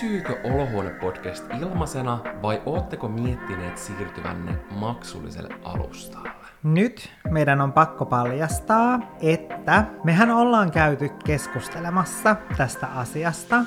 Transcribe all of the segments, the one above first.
pysyykö Olohuone-podcast ilmaisena vai ootteko miettineet siirtyvänne maksulliselle alustalle? Nyt meidän on pakko paljastaa, että mehän ollaan käyty keskustelemassa tästä asiasta.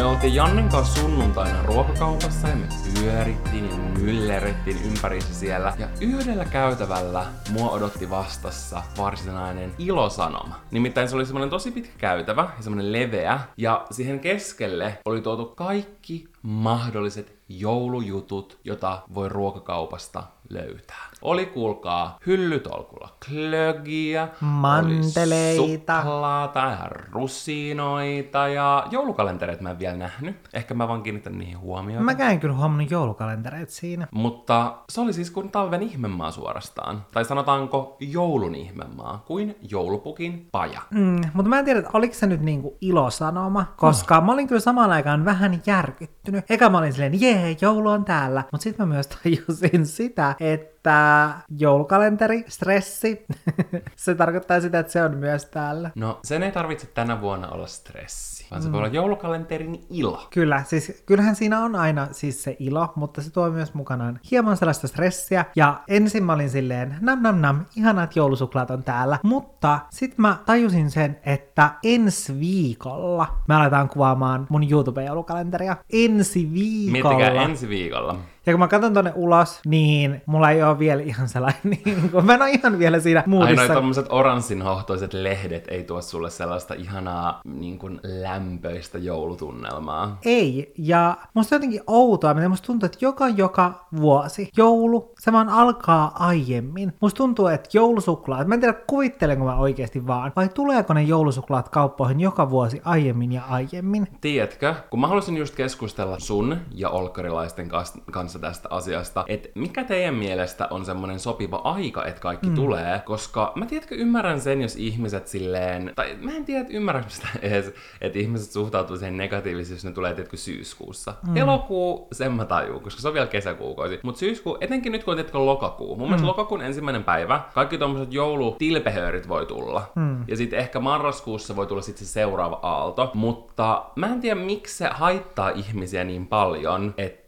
Me oltiin Jannen kanssa sunnuntaina ruokakaupassa ja me pyörittiin ja myllerettiin ympärissä siellä. Ja yhdellä käytävällä mua odotti vastassa varsinainen ilosanoma. Nimittäin se oli semmonen tosi pitkä käytävä ja semmonen leveä. Ja siihen keskelle oli tuotu kaikki mahdolliset joulujutut, jota voi ruokakaupasta löytää. Oli kuulkaa hyllytolkulla klögiä, Manteleita. suklaata ja rusinoita ja joulukalentereita mä en vielä nähnyt. Ehkä mä vaan kiinnitän niihin huomioon. Mä käyn kyllä huomannut joulukalentereita siinä. Mutta se oli siis kuin talven ihmemaa suorastaan. Tai sanotaanko joulun ihmemaa, kuin joulupukin paja. Mm, mutta mä en tiedä, että oliko se nyt niinku ilosanoma, koska oh. mä olin kyllä samaan aikaan vähän järkyttynyt. Eka mä olin silleen, jee, joulu on täällä. Mutta sitten mä myös tajusin sitä, että joulukalenteri, stressi, se tarkoittaa sitä, että se on myös täällä. No, sen ei tarvitse tänä vuonna olla stressi, vaan se mm. voi olla joulukalenterin ilo. Kyllä, siis kyllähän siinä on aina siis se ilo, mutta se tuo myös mukanaan hieman sellaista stressiä. Ja ensin mä olin silleen, nam nam nam, ihanaa, että joulusuklaat on täällä. Mutta sit mä tajusin sen, että ensi viikolla me aletaan kuvaamaan mun YouTube-joulukalenteria. Ensi viikolla. Miettikää ensi viikolla. Ja kun mä katson tonne ulos, niin mulla ei ole vielä ihan sellainen, niin kun mä en ole ihan vielä siinä moodissa. Ainoa tommoset oranssinhohtoiset lehdet ei tuo sulle sellaista ihanaa niin kuin lämpöistä joulutunnelmaa. Ei, ja musta on jotenkin outoa, mitä musta tuntuu, että joka joka vuosi joulu, se vaan alkaa aiemmin. Musta tuntuu, että joulusuklaat, mä en tiedä kuvittelenko mä oikeasti vaan, vai tuleeko ne joulusuklaat kauppoihin joka vuosi aiemmin ja aiemmin? Tiedätkö, kun mä haluaisin just keskustella sun ja olkkarilaisten kanssa tästä asiasta, että mikä teidän mielestä on semmoinen sopiva aika, että kaikki mm. tulee, koska mä tiedätkö, ymmärrän sen, jos ihmiset silleen, tai mä en tiedä, että ymmärrän sitä edes, että ihmiset suhtautuu siihen negatiivisesti, jos ne tulee, tiedätkö, syyskuussa. Mm. Elokuu, sen mä tajuu, koska se on vielä kesäkuukausi. Mutta syyskuu, etenkin nyt kun on, tiedätkö, lokakuu. Mun mm. mielestä lokakuun ensimmäinen päivä, kaikki tommoset joulutilpehöörit voi tulla. Mm. Ja sitten ehkä marraskuussa voi tulla sitten se seuraava aalto. Mutta mä en tiedä, miksi se haittaa ihmisiä niin paljon, että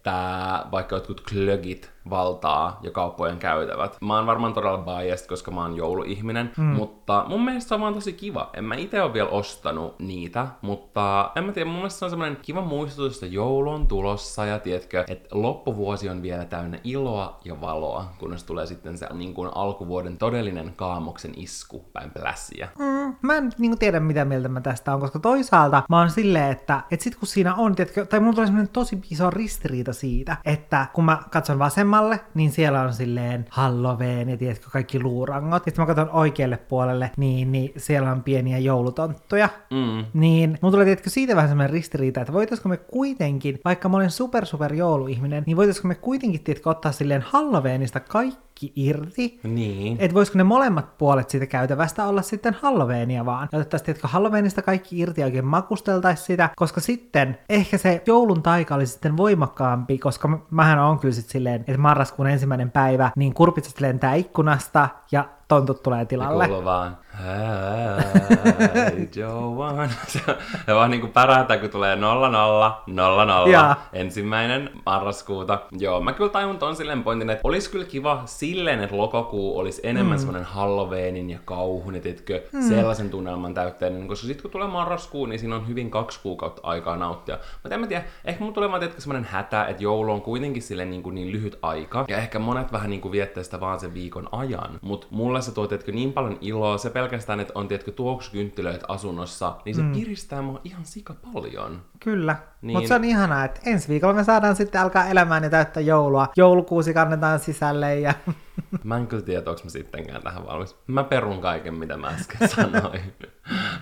vaikka jotkut klögit valtaa ja kauppojen käytävät. Mä oon varmaan todella biased, koska mä oon jouluihminen, mm. mutta mun mielestä se on vaan tosi kiva. En mä itse ole vielä ostanut niitä, mutta en mä tiedä, mun mielestä se on semmoinen kiva muistutus, että joulu on tulossa ja tiedätkö, että loppuvuosi on vielä täynnä iloa ja valoa, kunnes tulee sitten se niin kuin alkuvuoden todellinen kaamoksen isku päin plässiä. Mm, mä en niin tiedä, mitä mieltä mä tästä on, koska toisaalta mä oon silleen, että, että sit kun siinä on, tiedätkö, tai mulla tulee semmoinen tosi iso ristiriita siitä, että kun mä katson vasemmalle, niin siellä on silleen Halloween ja tiedätkö kaikki luurangot. Sitten mä katson oikealle puolelle, niin, niin siellä on pieniä joulutonttuja. Mm. Niin mun tulee tiedätkö siitä vähän semmoinen ristiriita, että voitaisiko me kuitenkin, vaikka mä olen super super jouluihminen, niin voitaisiko me kuitenkin tiedätkö ottaa silleen Halloweenista kaikki kaikki irti. Niin. Että voisiko ne molemmat puolet siitä käytävästä olla sitten Halloweenia vaan. Ja otettaisiin, tiedätkö, Halloweenista kaikki irti ja oikein makusteltaisiin sitä, koska sitten ehkä se joulun taika olisi sitten voimakkaampi, koska mähän on kyllä sitten silleen, että marraskuun ensimmäinen päivä, niin kurpitsat lentää ikkunasta ja tontut tulee tilalle. Ja vaan, Hey Joan. ja vaan niinku pärähtää, kun tulee 00, 00, ja. ensimmäinen marraskuuta. Joo, mä kyllä tajun ton silleen pointin, että olisi kyllä kiva silleen, että lokakuu olisi enemmän mm. semmoinen Halloweenin ja kauhun, ja tiedätkö, mm. sellaisen tunnelman täytteinen, koska sitten kun tulee marraskuu, niin siinä on hyvin kaksi kuukautta aikaa nauttia. Mutta en mä tiedä, ehkä mun tulee vaan semmoinen hätä, että joulu on kuitenkin silleen niin, kuin niin lyhyt aika, ja ehkä monet vähän niin kuin viettää sitä vaan sen viikon ajan. Mutta mulle se tuo, tiedätkö, niin paljon iloa, se pelkästään, että on tiedätkö, tuoksukynttilöitä asunnossa, niin se mm. piristää mua ihan sika paljon. Kyllä, niin... mutta se on ihanaa, että ensi viikolla me saadaan sitten alkaa elämään ja täyttä joulua. Joulukuusi kannetaan sisälle ja... Mä en kyllä tiedä, onko mä sittenkään tähän valmis. Mä perun kaiken, mitä mä äsken sanoin.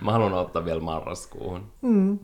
mä haluan ottaa vielä marraskuuhun. Mm.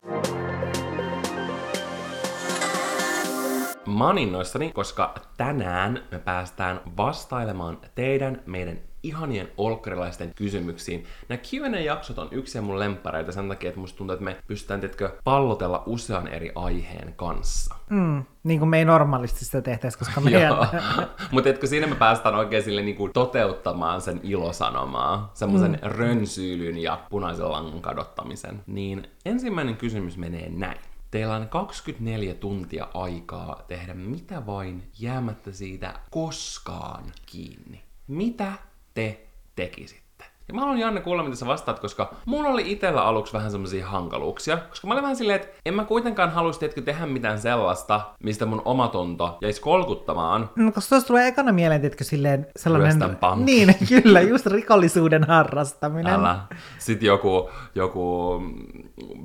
Mä oon innoissani, koska tänään me päästään vastailemaan teidän, meidän ihanien olkkarilaisten kysymyksiin. Nämä Q&A-jaksot on yksi mun lemppareita sen takia, että musta tuntuu, että me pystytään, tiedätkö, pallotella usean eri aiheen kanssa. Mm, niin kuin me ei normaalisti sitä tehtäisi, koska meidän... Mutta etkö siinä me päästään oikein sille niinku toteuttamaan sen ilosanomaa, semmoisen mm. rönsyylyn ja punaisen langan kadottamisen. Niin ensimmäinen kysymys menee näin. Teillä on 24 tuntia aikaa tehdä mitä vain jäämättä siitä koskaan kiinni. Mitä te tekisitte? Ja mä haluan Janne kuulla, mitä sä vastaat, koska mulla oli itellä aluksi vähän semmoisia hankaluuksia. Koska mä olin vähän silleen, että en mä kuitenkaan halusi teetkö, tehdä mitään sellaista, mistä mun omatonto jäisi kolkuttamaan. No, koska tuossa tulee ekana mieleen, tiedätkö, silleen sellainen... Niin, kyllä, just rikollisuuden harrastaminen. Älä. Sitten joku, joku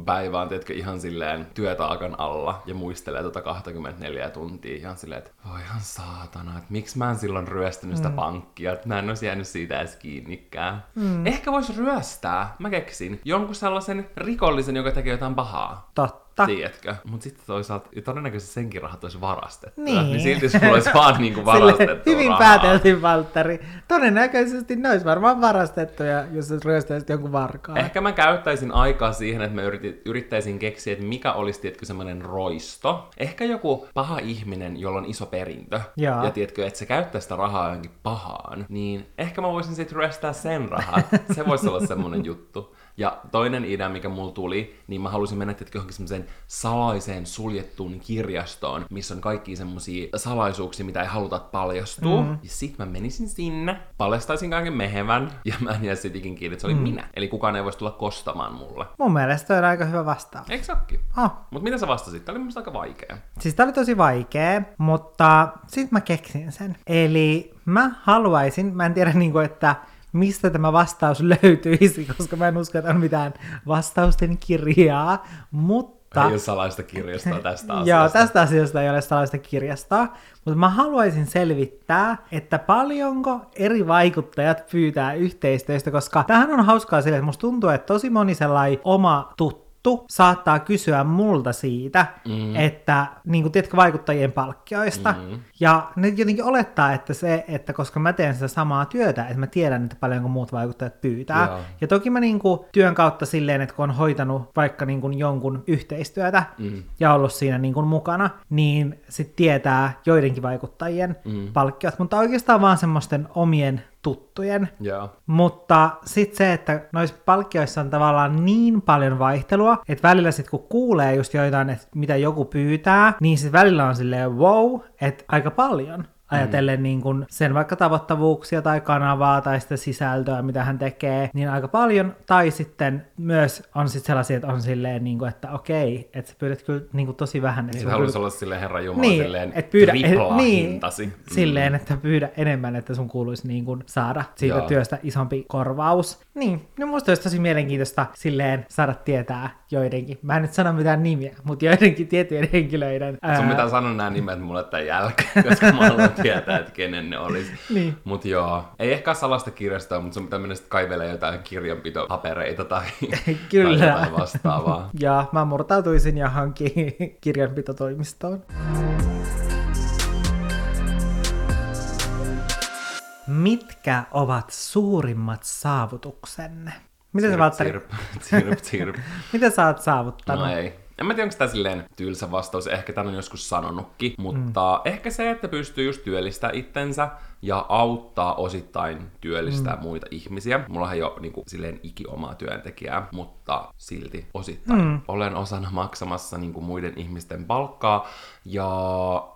päivä on tiedätkö, ihan silleen työtaakan alla ja muistelee tota 24 tuntia ihan silleen, että voi ihan saatana, että miksi mä en silloin ryöstänyt sitä mm. pankkia, että mä en olisi jäänyt siitä edes kiinnikään. Mm. Ehkä voisi ryöstää, mä keksin, jonkun sellaisen rikollisen, joka tekee jotain pahaa. Totta. Tiedätkö? Mutta sitten toisaalta todennäköisesti senkin rahat olisi varastettu. Niin. niin silti sulla olisi vaan niinku varastettu Hyvin rahaa. pääteltiin, Valtteri. Todennäköisesti ne olisi varmaan varastettuja, jos sä ryöstäisit jonkun varkaan. Ehkä mä käyttäisin aikaa siihen, että mä yritin, yrittäisin keksiä, että mikä olisi, tiedätkö, semmoinen roisto. Ehkä joku paha ihminen, jolla on iso perintö. Jaa. Ja tiedätkö, että se käyttää sitä rahaa johonkin pahaan. Niin ehkä mä voisin sitten ryöstää sen rahat. se voisi olla semmoinen juttu. Ja toinen idea, mikä mulla tuli, niin mä halusin mennä tietenkin johonkin semmoiseen salaiseen suljettuun kirjastoon, missä on kaikki semmosia salaisuuksia, mitä ei haluta paljastua. Mm. Ja sit mä menisin sinne, paljastaisin kaiken mehevän, ja mä en jää sit ikin kiinni, että se oli mm. minä. Eli kukaan ei voisi tulla kostamaan mulle. Mun mielestä on aika hyvä vastaus. Eikö se ookin? Oh. Mut mitä sä vastasit? Tää oli mun aika vaikea. Siis tää oli tosi vaikea, mutta sit mä keksin sen. Eli mä haluaisin, mä en tiedä niinku, että mistä tämä vastaus löytyisi, koska mä en usko, että on mitään vastausten kirjaa, mutta... Ei ole salaista kirjastoa tästä asiasta. Joo, tästä asiasta ei ole salaista kirjastoa, mutta mä haluaisin selvittää, että paljonko eri vaikuttajat pyytää yhteistyöstä, koska tähän on hauskaa sille, että musta tuntuu, että tosi moni sellainen oma tuttu saattaa kysyä multa siitä, mm. että niin kuin, tiedätkö, vaikuttajien palkkioista. Mm. Ja ne jotenkin olettaa, että se, että koska mä teen sitä samaa työtä, että mä tiedän, että paljonko muut vaikuttajat pyytää. Joo. Ja toki mä niin kuin, työn kautta silleen, että kun on hoitanut vaikka niin kuin, jonkun yhteistyötä Mm. ja ollut siinä niin kuin, mukana, niin sit tietää joidenkin vaikuttajien Mm. palkkiot, mutta oikeastaan vaan semmoisten omien tuttujen. Joo. Mutta sitten se, että noissa palkkioissa on tavallaan niin paljon vaihtelua, että välillä sitten kun kuulee just joitain, että mitä joku pyytää, niin sitten välillä on silleen wow, että aika paljon ajatellen mm. niin kun sen vaikka tavoittavuuksia tai kanavaa tai sitä sisältöä, mitä hän tekee, niin aika paljon. Tai sitten myös on sitten sellaisia, että on silleen, niin kuin, että okei, että sä pyydät kyllä niin kuin tosi vähän. Että Niin sun haluaisi kyllä- olla silleen herra Jumala Niin, silleen et pyydä- triplaa niin, hintasi. Mm. silleen, että pyydä enemmän, että sun kuuluisi niin kuin saada siitä Joo. työstä isompi korvaus. Niin, no musta olisi tosi mielenkiintoista silleen saada tietää joidenkin, mä en nyt sano mitään nimiä, mutta joidenkin tiettyjen henkilöiden. Sun ää, pitää sanoa nämä nimet mulle tämän jälkeen, koska mä haluan tietää, että kenen ne olisi. Niin. Mut joo, ei ehkä ole salasta kirjastoa, mutta sun pitää mennä sitten kaivelemaan jotain kirjanpitopapereita tai, Kyllä. tai jotain vastaavaa. Ja mä murtautuisin ja hankin kirjanpitotoimistoon. Mitkä ovat suurimmat saavutuksenne? Miten sä, Valtteri, mitä sä oot saavuttanut? No ei. En mä tiedä, onko tämä silleen tylsä vastaus, ehkä tämän on joskus sanonutkin, mutta mm. ehkä se, että pystyy just työllistämään itsensä ja auttaa osittain työllistää mm. muita ihmisiä. Mulla ei ole niin kuin, silleen iki omaa työntekijää, mutta silti osittain mm. olen osana maksamassa niin kuin, muiden ihmisten palkkaa. Ja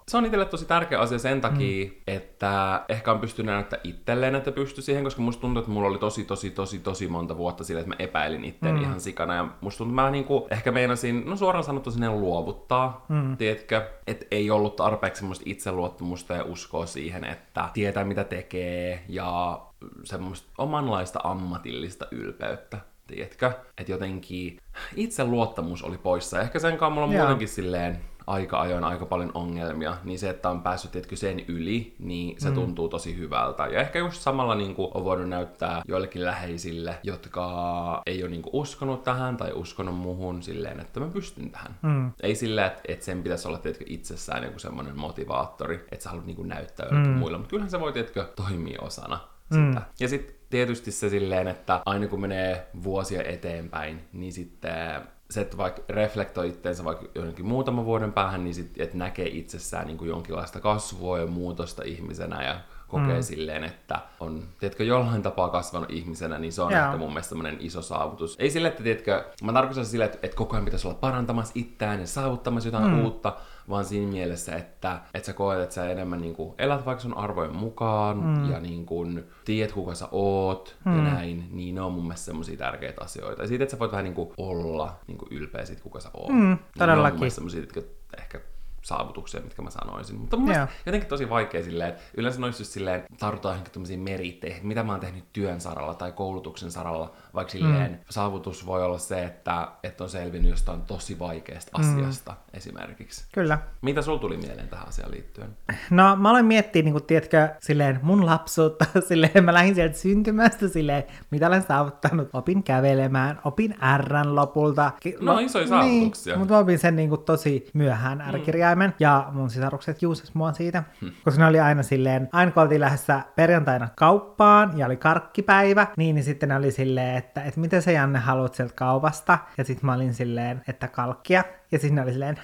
se on itselle tosi tärkeä asia sen takia, mm. että ehkä on pystynyt näyttää itselleen, että pysty siihen, koska musta tuntuu, että mulla oli tosi, tosi, tosi, tosi monta vuotta sille, että mä epäilin itseäni mm. ihan sikana. Ja musta tuntuu, että mä niinku, ehkä meinasin, no suoraan sanottuna sinne luovuttaa, mm. tiedätkö? Että ei ollut tarpeeksi semmoista itseluottamusta ja uskoa siihen, että tietää mitä tekee ja semmoista omanlaista ammatillista ylpeyttä. Tiedätkö? Että jotenkin itseluottamus oli poissa. Ehkä sen kanssa mulla on Joo. muutenkin silleen aika ajoin aika paljon ongelmia, niin se, että on päässyt tietkö sen yli, niin se mm. tuntuu tosi hyvältä. Ja ehkä just samalla niin kuin, on voinut näyttää joillekin läheisille, jotka ei ole niin kuin, uskonut tähän tai uskonut muuhun silleen, että mä pystyn tähän. Mm. Ei silleen, että, että sen pitäisi olla tietkö, itsessään joku semmoinen motivaattori, että sä haluat niin kuin, näyttää jollekin mm. muille, mutta kyllähän se voi tietkö, toimia osana sitä. Ja sitten tietysti se silleen, että aina kun menee vuosia eteenpäin, niin sitten se, että vaikka reflektoi itteensä vaikka jonnekin muutaman vuoden päähän, niin sitten että näkee itsessään niin kuin jonkinlaista kasvua ja muutosta ihmisenä ja kokee mm. silleen, että on, tiedätkö, jollain tapaa kasvanut ihmisenä, niin se on Joo. ehkä mun mielestä semmoinen iso saavutus. Ei sille, että tiedätkö, mä tarkoitan sille, että, että koko ajan pitäisi olla parantamassa itseään ja saavuttamassa jotain mm. uutta, vaan siinä mielessä, että, että sä koet, että sä enemmän niin kuin elät vaikka sun arvojen mukaan mm. ja niin kuin tiedät, kuka sä oot mm. ja näin, niin ne on mun mielestä semmosia tärkeitä asioita. Ja siitä, että sä voit vähän niin kuin olla niin kuin ylpeä siitä, kuka sä oot. Mm, niin ne on todellakin. mun mielestä semmosia, jotka ehkä saavutuksia, mitkä mä sanoisin. Mutta mun mielestä jotenkin tosi vaikea silleen, että yleensä noissa just silleen tartutaan johonkin tämmöisiin meritteihin, että mitä mä oon tehnyt työn saralla tai koulutuksen saralla, vaikka silleen mm. saavutus voi olla se, että, että on selvinnyt jostain tosi vaikeasta asiasta esimerkiksi. Kyllä. Mitä sul tuli mieleen tähän asiaan liittyen? No mä aloin miettiä, niin kuin, tiedätkö, silleen mun lapsuutta, silleen mä lähdin sieltä syntymästä, silleen mitä olen saavuttanut, opin kävelemään, opin R lopulta. No, isoja saavutuksia. Niin, mutta mä opin sen niin kuin, tosi myöhään R-kirjaimen, ja mun sisarukset juusas mua siitä, Hmm. koska ne oli aina silleen, aina kun oltiin lähdössä perjantaina kauppaan, ja oli karkkipäivä, niin, niin sitten ne oli silleen, että, että miten sä Janne haluat sieltä kaupasta, ja sitten mä olin silleen, että kalkkia, ja sitten ne oli silleen,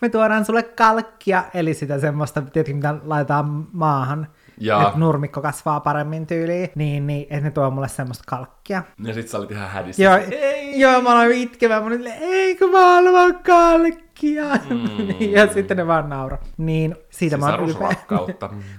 me tuodaan sulle kalkkia, eli sitä semmoista, tiedätkö, mitä laitetaan maahan, Jaa. että nurmikko kasvaa paremmin tyyliin, niin, niin että ne tuo mulle semmoista kalkkia. Ja sit sä olit ihan hädissä. Joo, Ei! joo mä aloin itkemään, mä olin silleen, eikö mä haluan kalkkia? Mm. ja sitten ne vaan nauro. Niin siitä mä oon ylpeä.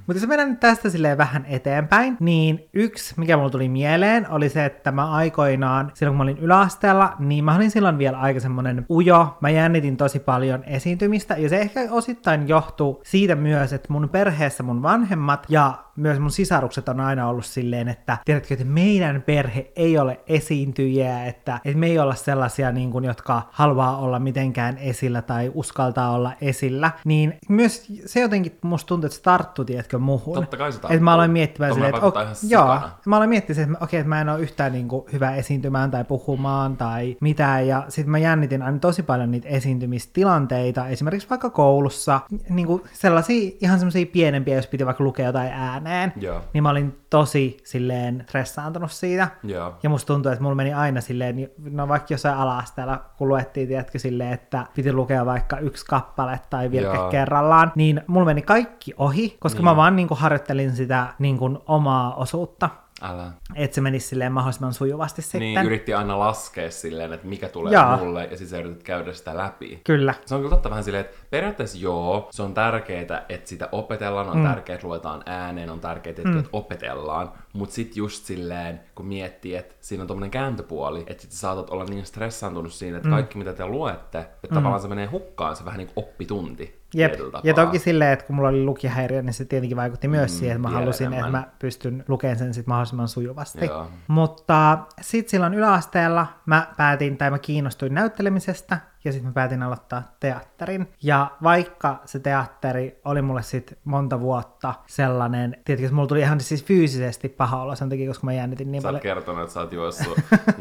Mutta jos mennään nyt tästä silleen vähän eteenpäin, niin yksi, mikä mulla tuli mieleen, oli se, että mä aikoinaan, silloin kun mä olin yläasteella, niin mä olin silloin vielä aika semmonen ujo. Mä jännitin tosi paljon esiintymistä, ja se ehkä osittain johtuu siitä myös, että mun perheessä mun vanhemmat ja myös mun sisarukset on aina ollut silleen, että tiedätkö, että meidän perhe ei ole esiintyjiä, että, että me ei olla sellaisia, niin kuin, jotka haluaa olla mitenkään esillä tai uskaltaa olla esillä, niin myös se jotenkin musta tuntuu, että se tarttui, tiedätkö, muhun. Totta kai se Että mä aloin miettimään silleen, että vaikuttaa ok, ihan joo, mä aloin miettimään, että okei, että mä en ole yhtään niin kuin, hyvä esiintymään tai puhumaan tai mitään, ja sitten mä jännitin aina tosi paljon niitä esiintymistilanteita, esimerkiksi vaikka koulussa, niin kuin sellaisia ihan semmoisia pienempiä, jos piti vaikka lukea jotain ääneen, Joo. niin mä olin tosi silleen stressaantunut siitä. Joo. Ja musta tuntuu, että mulla meni aina silleen, no vaikka jossain ala-asteella, kun luettiin, tiedätkö, silleen, että piti lukea vaikka yksi kappale tai virke Joo. kerrallaan, niin mulla meni kaikki ohi, koska niin. mä vaan niin kuin harjoittelin sitä niin kuin omaa osuutta, Älä. että se menisi silleen mahdollisimman sujuvasti sitten. Niin, yritti aina laskea silleen, että mikä tulee Joo. mulle, ja sitten sä yrität käydä sitä läpi. Kyllä. Se on kyllä totta vähän silleen, että periaatteessa joo, se on tärkeää, että sitä opetellaan, on mm. tärkeää, että luetaan ääneen, on tärkeää, että mm. opetellaan, mutta sitten just silleen, kun miettii, että siinä on tommonen kääntöpuoli, että sit sä saatat olla niin stressaantunut siinä, että mm. kaikki mitä te luette, että mm. tavallaan se menee hukkaan, se vähän niin kuin oppitunti. Jep. Ja toki silleen, että kun mulla oli lukihäiriö, niin se tietenkin vaikutti myös Mm, siihen, että mä halusin, enemmän. että mä pystyn lukemaan sen sit mahdollisimman sujuvasti. Joo. Mutta sitten silloin yläasteella mä päätin, tai mä kiinnostuin näyttelemisestä, ja sitten mä päätin aloittaa teatterin. Ja vaikka se teatteri oli mulle sitten monta vuotta sellainen, tietenkin mulla tuli ihan siis fyysisesti paha olla sen takia, koska mä jännitin niin Sä paljon. kertonut, että sä oot juossut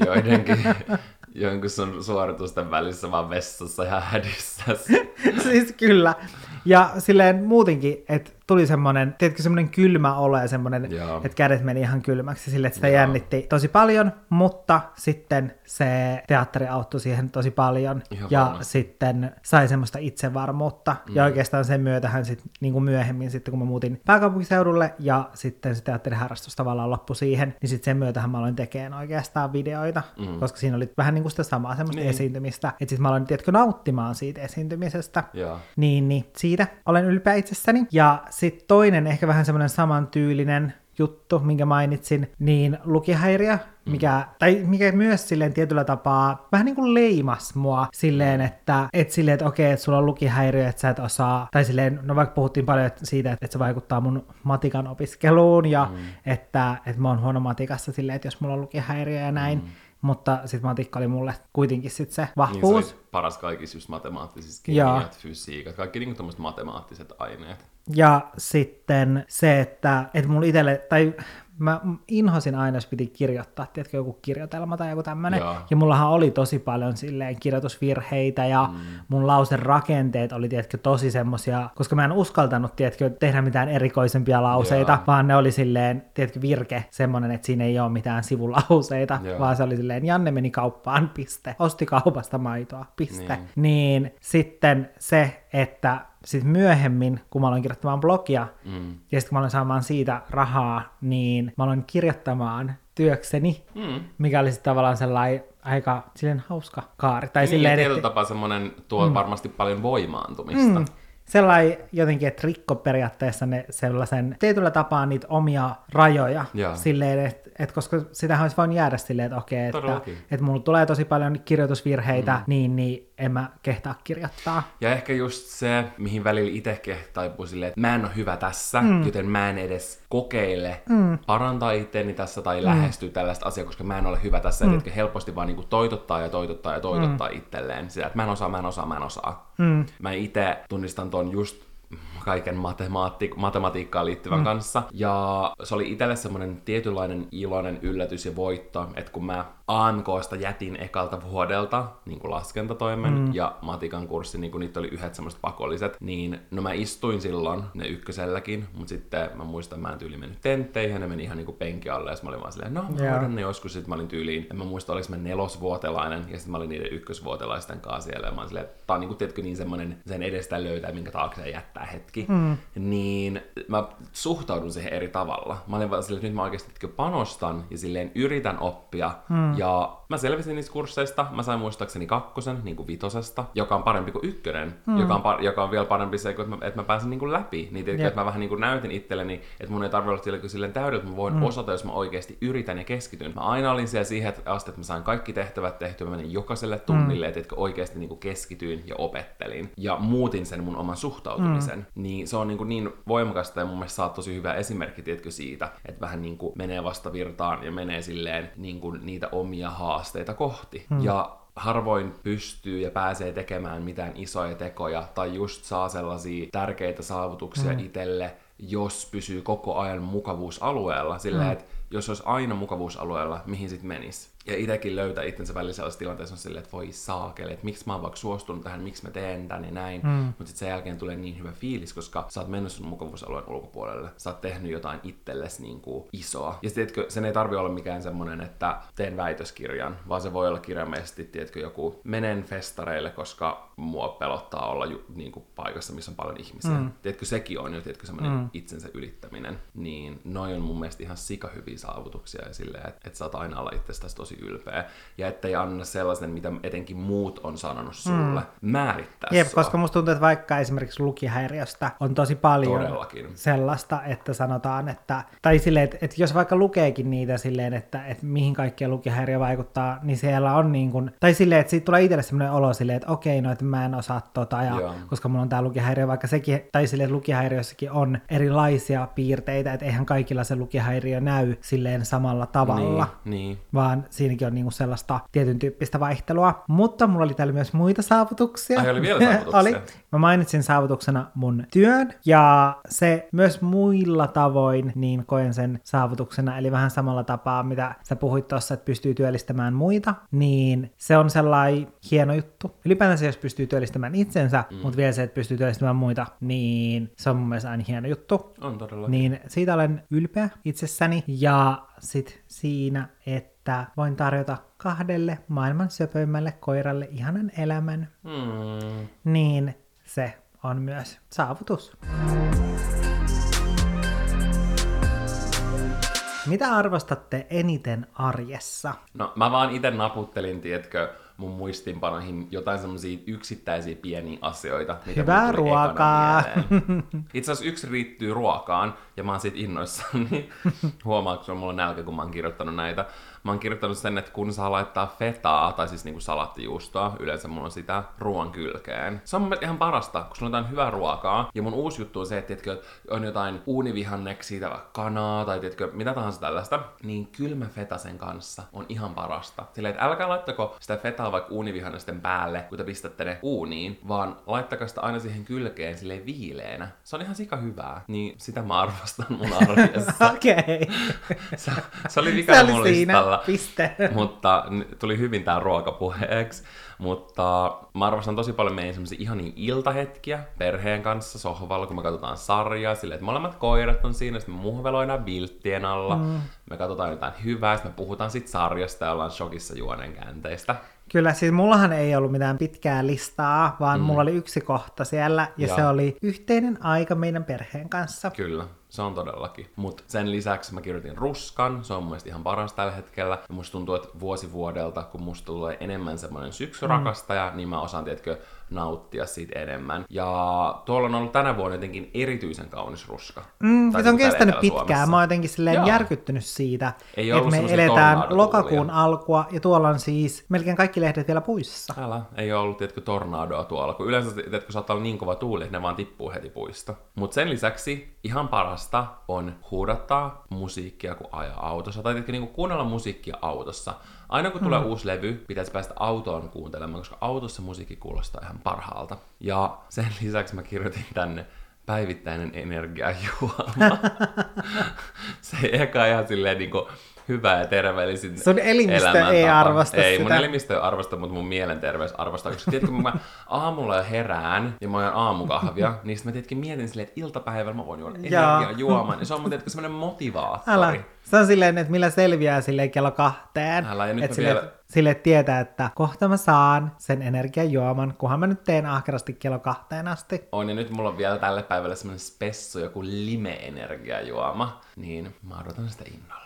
joidenkin jonkun sun suoritusten välissä vaan vessassa ihan hädissä. siis kyllä. Ja silleen muutenkin, että tuli semmoinen, tiedätkö, semmoinen kylmä olo ja semmoinen, että kädet meni ihan kylmäksi sille, että sitä Joo. jännitti tosi paljon, mutta sitten se teatteri auttoi siihen tosi paljon Ihan ja varmasti. sitten sai semmoista itsevarmuutta mm. ja oikeastaan sen myötähän sitten niin kuin myöhemmin sitten kun mä muutin pääkaupunkiseudulle ja sitten se teatteriharrastus tavallaan loppui siihen, niin sitten sen myötähän mä aloin tekemään oikeastaan videoita, mm. koska siinä oli vähän niin kuin sitä samaa semmoista Niin. esiintymistä, että sitten mä aloin tiedätkö, nauttimaan siitä esiintymisestä. Niin, niin siitä olen ylpeä itsessäni. Ja sitten toinen ehkä vähän semmoinen samantyylinen juttu, minkä mainitsin, niin lukihäiriö, mikä, tai mikä myös silleen tietyllä tapaa vähän niin kuin leimas mua silleen, että et silleen, että okei, että sulla on lukihäiriö, että sä et osaa, tai silleen, no vaikka puhuttiin paljon että siitä, että, että se vaikuttaa mun matikan opiskeluun, ja mm. että, että mä oon huono matikassa silleen, että jos mulla on lukihäiriö ja näin, mm. mutta sitten matikka oli mulle kuitenkin sitten se Niin se vahvuus. paras kaikissa just matemaattisissa kemiat, fysiikat, kaikki niinku matemaattiset aineet. Ja sitten se, että, että mulla itselle, tai mä inhosin aina, jos piti kirjoittaa, tiedätkö, joku kirjoitelma tai joku tämmönen. Joo. Ja mullahan oli tosi paljon silleen kirjoitusvirheitä ja mm. mun lauserakenteet oli, tiedätkö, tosi semmosia, koska mä en uskaltanut, tiedätkö, tehdä mitään erikoisempia lauseita, Joo. vaan ne oli silleen, tiedätkö, virke semmonen, että siinä ei ole mitään sivulauseita, Joo. vaan se oli silleen, Janne meni kauppaan, piste. Osti kaupasta maitoa, piste. Niin. Niin sitten se, että sitten myöhemmin, kun mä aloin kirjoittamaan blogia, Mm. ja sitten kun mä aloin saamaan siitä rahaa, niin mä aloin kirjoittamaan työkseni, Mm. mikä oli sitten tavallaan sellainen aika silleen hauska kaari. Tai Niin, silleen, tietyllä että, tapaa semmoinen tuo mm. varmasti paljon voimaantumista. mm, sellainen jotenkin, että rikko periaatteessa ne sellaisen tietyllä tapaa niitä omia rajoja. Joo. Silleen, että et koska sitähän olisi voinut jäädä silleen, että okei, että, Todellakin. että mulla tulee tosi paljon kirjoitusvirheitä, mm. niin, niin en mä kehtaa kirjoittaa. Ja ehkä just se, mihin välillä itse taipuu silleen, että mä en ole hyvä tässä, mm. joten mä en edes kokeile mm. parantaa itteeni tässä tai mm. lähestyä tällaista asiaa, koska mä en ole hyvä tässä. Mm. Ja helposti vaan niinku toitottaa ja toitottaa ja toitottaa mm. itselleen sitä, että mä en osaa, mä en osaa, mä en osaa. Mm. Mä itse tunnistan ton just kaiken matemaatti- matematiikkaan liittyvän mm. kanssa. Ja se oli itselle semmoinen tietynlainen iloinen yllätys ja voitto, että kun mä AMKsta jätin ekalta vuodelta niin kuin laskentatoimen mm. ja matikan kurssi, niin kuin niitä oli yhdet semmoiset pakolliset, niin no mä istuin silloin ne ykköselläkin, mutta sitten mä muistan, mä en tyyli mennyt tentteihin ja ne meni ihan niin kuin penki alle ja mä olin vaan silleen, no mä hoidan ne joskus, sitten mä olin tyyliin, en mä muista, oliko mä nelosvuotelainen ja sitten mä olin niiden ykkösvuotelaisten kanssa siellä ja mä olin silleen, tää on niin kuin, tiedätkö, niin semmoinen sen edestä löytää, minkä taakse jättää hetki, mm. niin mä suhtaudun siihen eri tavalla. Mä olin vaan silleen, että nyt mä oikeasti panostan ja silleen yritän oppia mm. ja mä selvisin niistä kursseista, mä sain muistaakseni kakkosen, niin kuin vitosesta, joka on parempi kuin ykkönen, mm. joka, on par- joka on vielä parempi se, että mä, että mä pääsen niin kuin läpi, niin Jep. että mä vähän niin kuin näytin itselleni, että mun ei tarvitse olla silleen, silleen täydellä, että mä voin mm. osata, jos mä oikeasti yritän ja keskityn. Mä aina olin siellä siihen asti, että mä sain kaikki tehtävät tehtyä, mä menin jokaiselle tunnille, mm. että oikeasti niin kuin keskityin ja opettelin ja muutin sen mun oman suhtautumisen. Mm. Niin se on niin, kuin niin voimakasta ja mun mielestä sä oot tosi hyvä esimerkki, tiedätkö, siitä, että vähän niin kuin menee vastavirtaan ja menee silleen niin kuin niitä omia haasteita kohti. Mm. Ja harvoin pystyy ja pääsee tekemään mitään isoja tekoja tai just saa sellaisia tärkeitä saavutuksia mm. itselle, jos pysyy koko ajan mukavuusalueella. Silleen, mm. että jos olisi aina mukavuusalueella, mihin sit menis. Ja itsekin löytää itsensä välillä sellaisessa tilanteessa silleen, että voi saakeli, että miksi mä oon vaikka suostunut tähän, miksi mä teen tän ja näin. Mm. Mutta sitten sen jälkeen tulee niin hyvä fiilis, koska sä oot mennyt sun mukavuusalueen ulkopuolelle. Sä oot tehnyt jotain itsellesi niin kuin isoa. Ja sit, tiedätkö, sen ei tarvi olla mikään semmonen, että teen väitöskirjan, vaan se voi olla kirjaimellisesti, tiedätkö, joku menen festareille, koska mua pelottaa olla ju, niin kuin paikassa, missä on paljon ihmisiä. Mm. Tiedätkö, sekin on jo tiedätkö, semmoinen mm. Itsensä ylittäminen. Niin noi on mun mielestä ihan sika hyviä saavutuksia ja silleen, että et saat aina olla itsestäsi tosi ylpeä. Ja ettei anna sellaisen, mitä etenkin muut on sanonut sulle, mm. määrittää Jep, sua. koska musta tuntuu, että vaikka esimerkiksi lukihäiriöstä on tosi paljon Todellakin. sellaista, että sanotaan, että, tai silleen, että, että jos vaikka lukeekin niitä silleen, että, että mihin kaikkea lukihäiriö vaikuttaa, niin siellä on niin kuin, tai silleen, että siitä tulee itselle sellainen olo silleen, että okei, no että mä en osaa tota, ja, Joo. koska mulla on tää lukihäiriö, vaikka sekin, tai silleen, että lukihäiriössäkin on erilaisia piirteitä, että eihän kaikilla se lukihäiriö näy silleen samalla tavalla. Niin, niin. Vaan siinäkin on niinku sellaista tietyn tyyppistä vaihtelua. Mutta mulla oli täällä myös muita saavutuksia. Ai, oli vielä saavutuksia? oli. Mä mainitsin saavutuksena mun työn, ja se myös muilla tavoin niin koen sen saavutuksena, eli vähän samalla tapaa, mitä sä puhuit tuossa, että pystyy työllistämään muita, niin se on sellainen hieno juttu. Ylipäänsä jos pystyy työllistämään itsensä, mm. mutta vielä se, että pystyy työllistämään muita, niin se on mun mielestä aina hieno juttu. On todella. Niin siitä olen ylpeä itsessäni. Ja sit siinä, että voin tarjota kahdelle maailman söpöimmälle koiralle ihanan elämän, Hmm. niin se on myös saavutus. Mitä arvostatte eniten arjessa? No mä vaan itse naputtelin, tiedätkö, mun muistinpanoihin jotain semmoisia yksittäisiä pieniä asioita. Mitä Hyvää ruokaa. Itse asiassa yksi riittyy ruokaan, ja mä oon siitä innoissaan, niin huomaa, kun mulla on nälkä, kun mä oon kirjoittanut näitä. Mä oon kirjoittanut sen, että kun saa laittaa fetaa, tai siis niinku salattijuustoa, yleensä mulla on sitä ruoan kylkeen. Se on ihan parasta, kun sulla on jotain hyvää ruokaa. Ja mun uusi juttu on se, että tiedätkö, on jotain uunivihanneksia tai kanaa tai tiedätkö, mitä tahansa tällaista, niin kylmä feta sen kanssa on ihan parasta. Silleen, että älkää laittako sitä fetaa vaikka uunivihannesten päälle, kun te pistätte ne uuniin, vaan laittakaa sitä aina siihen kylkeen silleen viileänä. Se on ihan sika hyvää. Niin sitä mä arvostan mun arjessa. Okei. Okay. se, se oli oli mun siinä. Listalla. Piste. Mutta tuli hyvin tää ruokapuheeksi. Mutta mä arvostan tosi paljon meidän semmosia ihania iltahetkiä perheen kanssa sohvalla, kun me katsotaan sarjaa, silleen, että molemmat koirat on siinä, sitten me muhveloidaan vilttien alla, mm. me katsotaan jotain hyvää, sitten me puhutaan sit sarjasta ja ollaan shokissa juonen käänteistä. Kyllä, siis mullahan ei ollut mitään pitkää listaa, vaan mm. mulla oli yksi kohta siellä, ja, Ja. se oli yhteinen aika meidän perheen kanssa. Kyllä, se on todellakin. Mutta sen lisäksi mä kirjoitin ruskan, se on mun mielestä ihan paras tällä hetkellä. Ja musta tuntuu, että vuosi vuodelta, kun musta tulee enemmän semmoinen syksyrakastaja, mm. niin mä osaan, tiedätkö, nauttia siitä enemmän. Ja tuolla on ollut tänä vuonna jotenkin erityisen kaunis ruska. Mm, Tai se on niinku kestänyt täällä pitkään. Suomessa. Mä oon jotenkin silleen Joo. järkyttynyt siitä, Ei että me eletään lokakuun alkua, ja tuolla on siis melkein kaikki lehdet vielä puissa. Älä, ei ole ollut, tiedätkö, tornadoa tuolla, kun yleensä, tiedätkö, saattaa olla niin kova tuuli, että ne vaan tippuu heti puista. Mutta sen lisäksi ihan parasta on huudattaa musiikkia, kun ajaa autossa, tai tiedätkö, niin kuunnella musiikkia autossa. Aina kun tulee uusi levy, pitäisi päästä autoon kuuntelemaan, koska autossa musiikki kuulostaa ihan parhaalta. Ja sen lisäksi mä kirjoitin tänne päivittäinen energiajuoma. Se ei eka ihan silleen niinku hyvä ja terveellisin Sun elimistö ei arvosta ei, sitä. mun elimistö ei arvosta, mutta mun mielenterveys arvostaa. Koska tiedätkö, kun mä aamulla jo herään ja mä oon aamukahvia, niin sit mä tiedätkö mietin silleen, että iltapäivällä mä voin juoda Jaa. energiajuoman. Ja se on mun tiedätkö semmonen motivaattori. Älä. Se on silleen, että millä selviää silleen kello kahteen. Älä, ja nyt että mä sille, vielä- sille tietää, että kohta mä saan sen energiajuoman, kunhan mä nyt teen ahkerasti kello kahteen asti. On, ja nyt mulla on vielä tälle päivälle semmonen spessu, joku lime-energiajuoma. Niin mä odotan sitä innolla.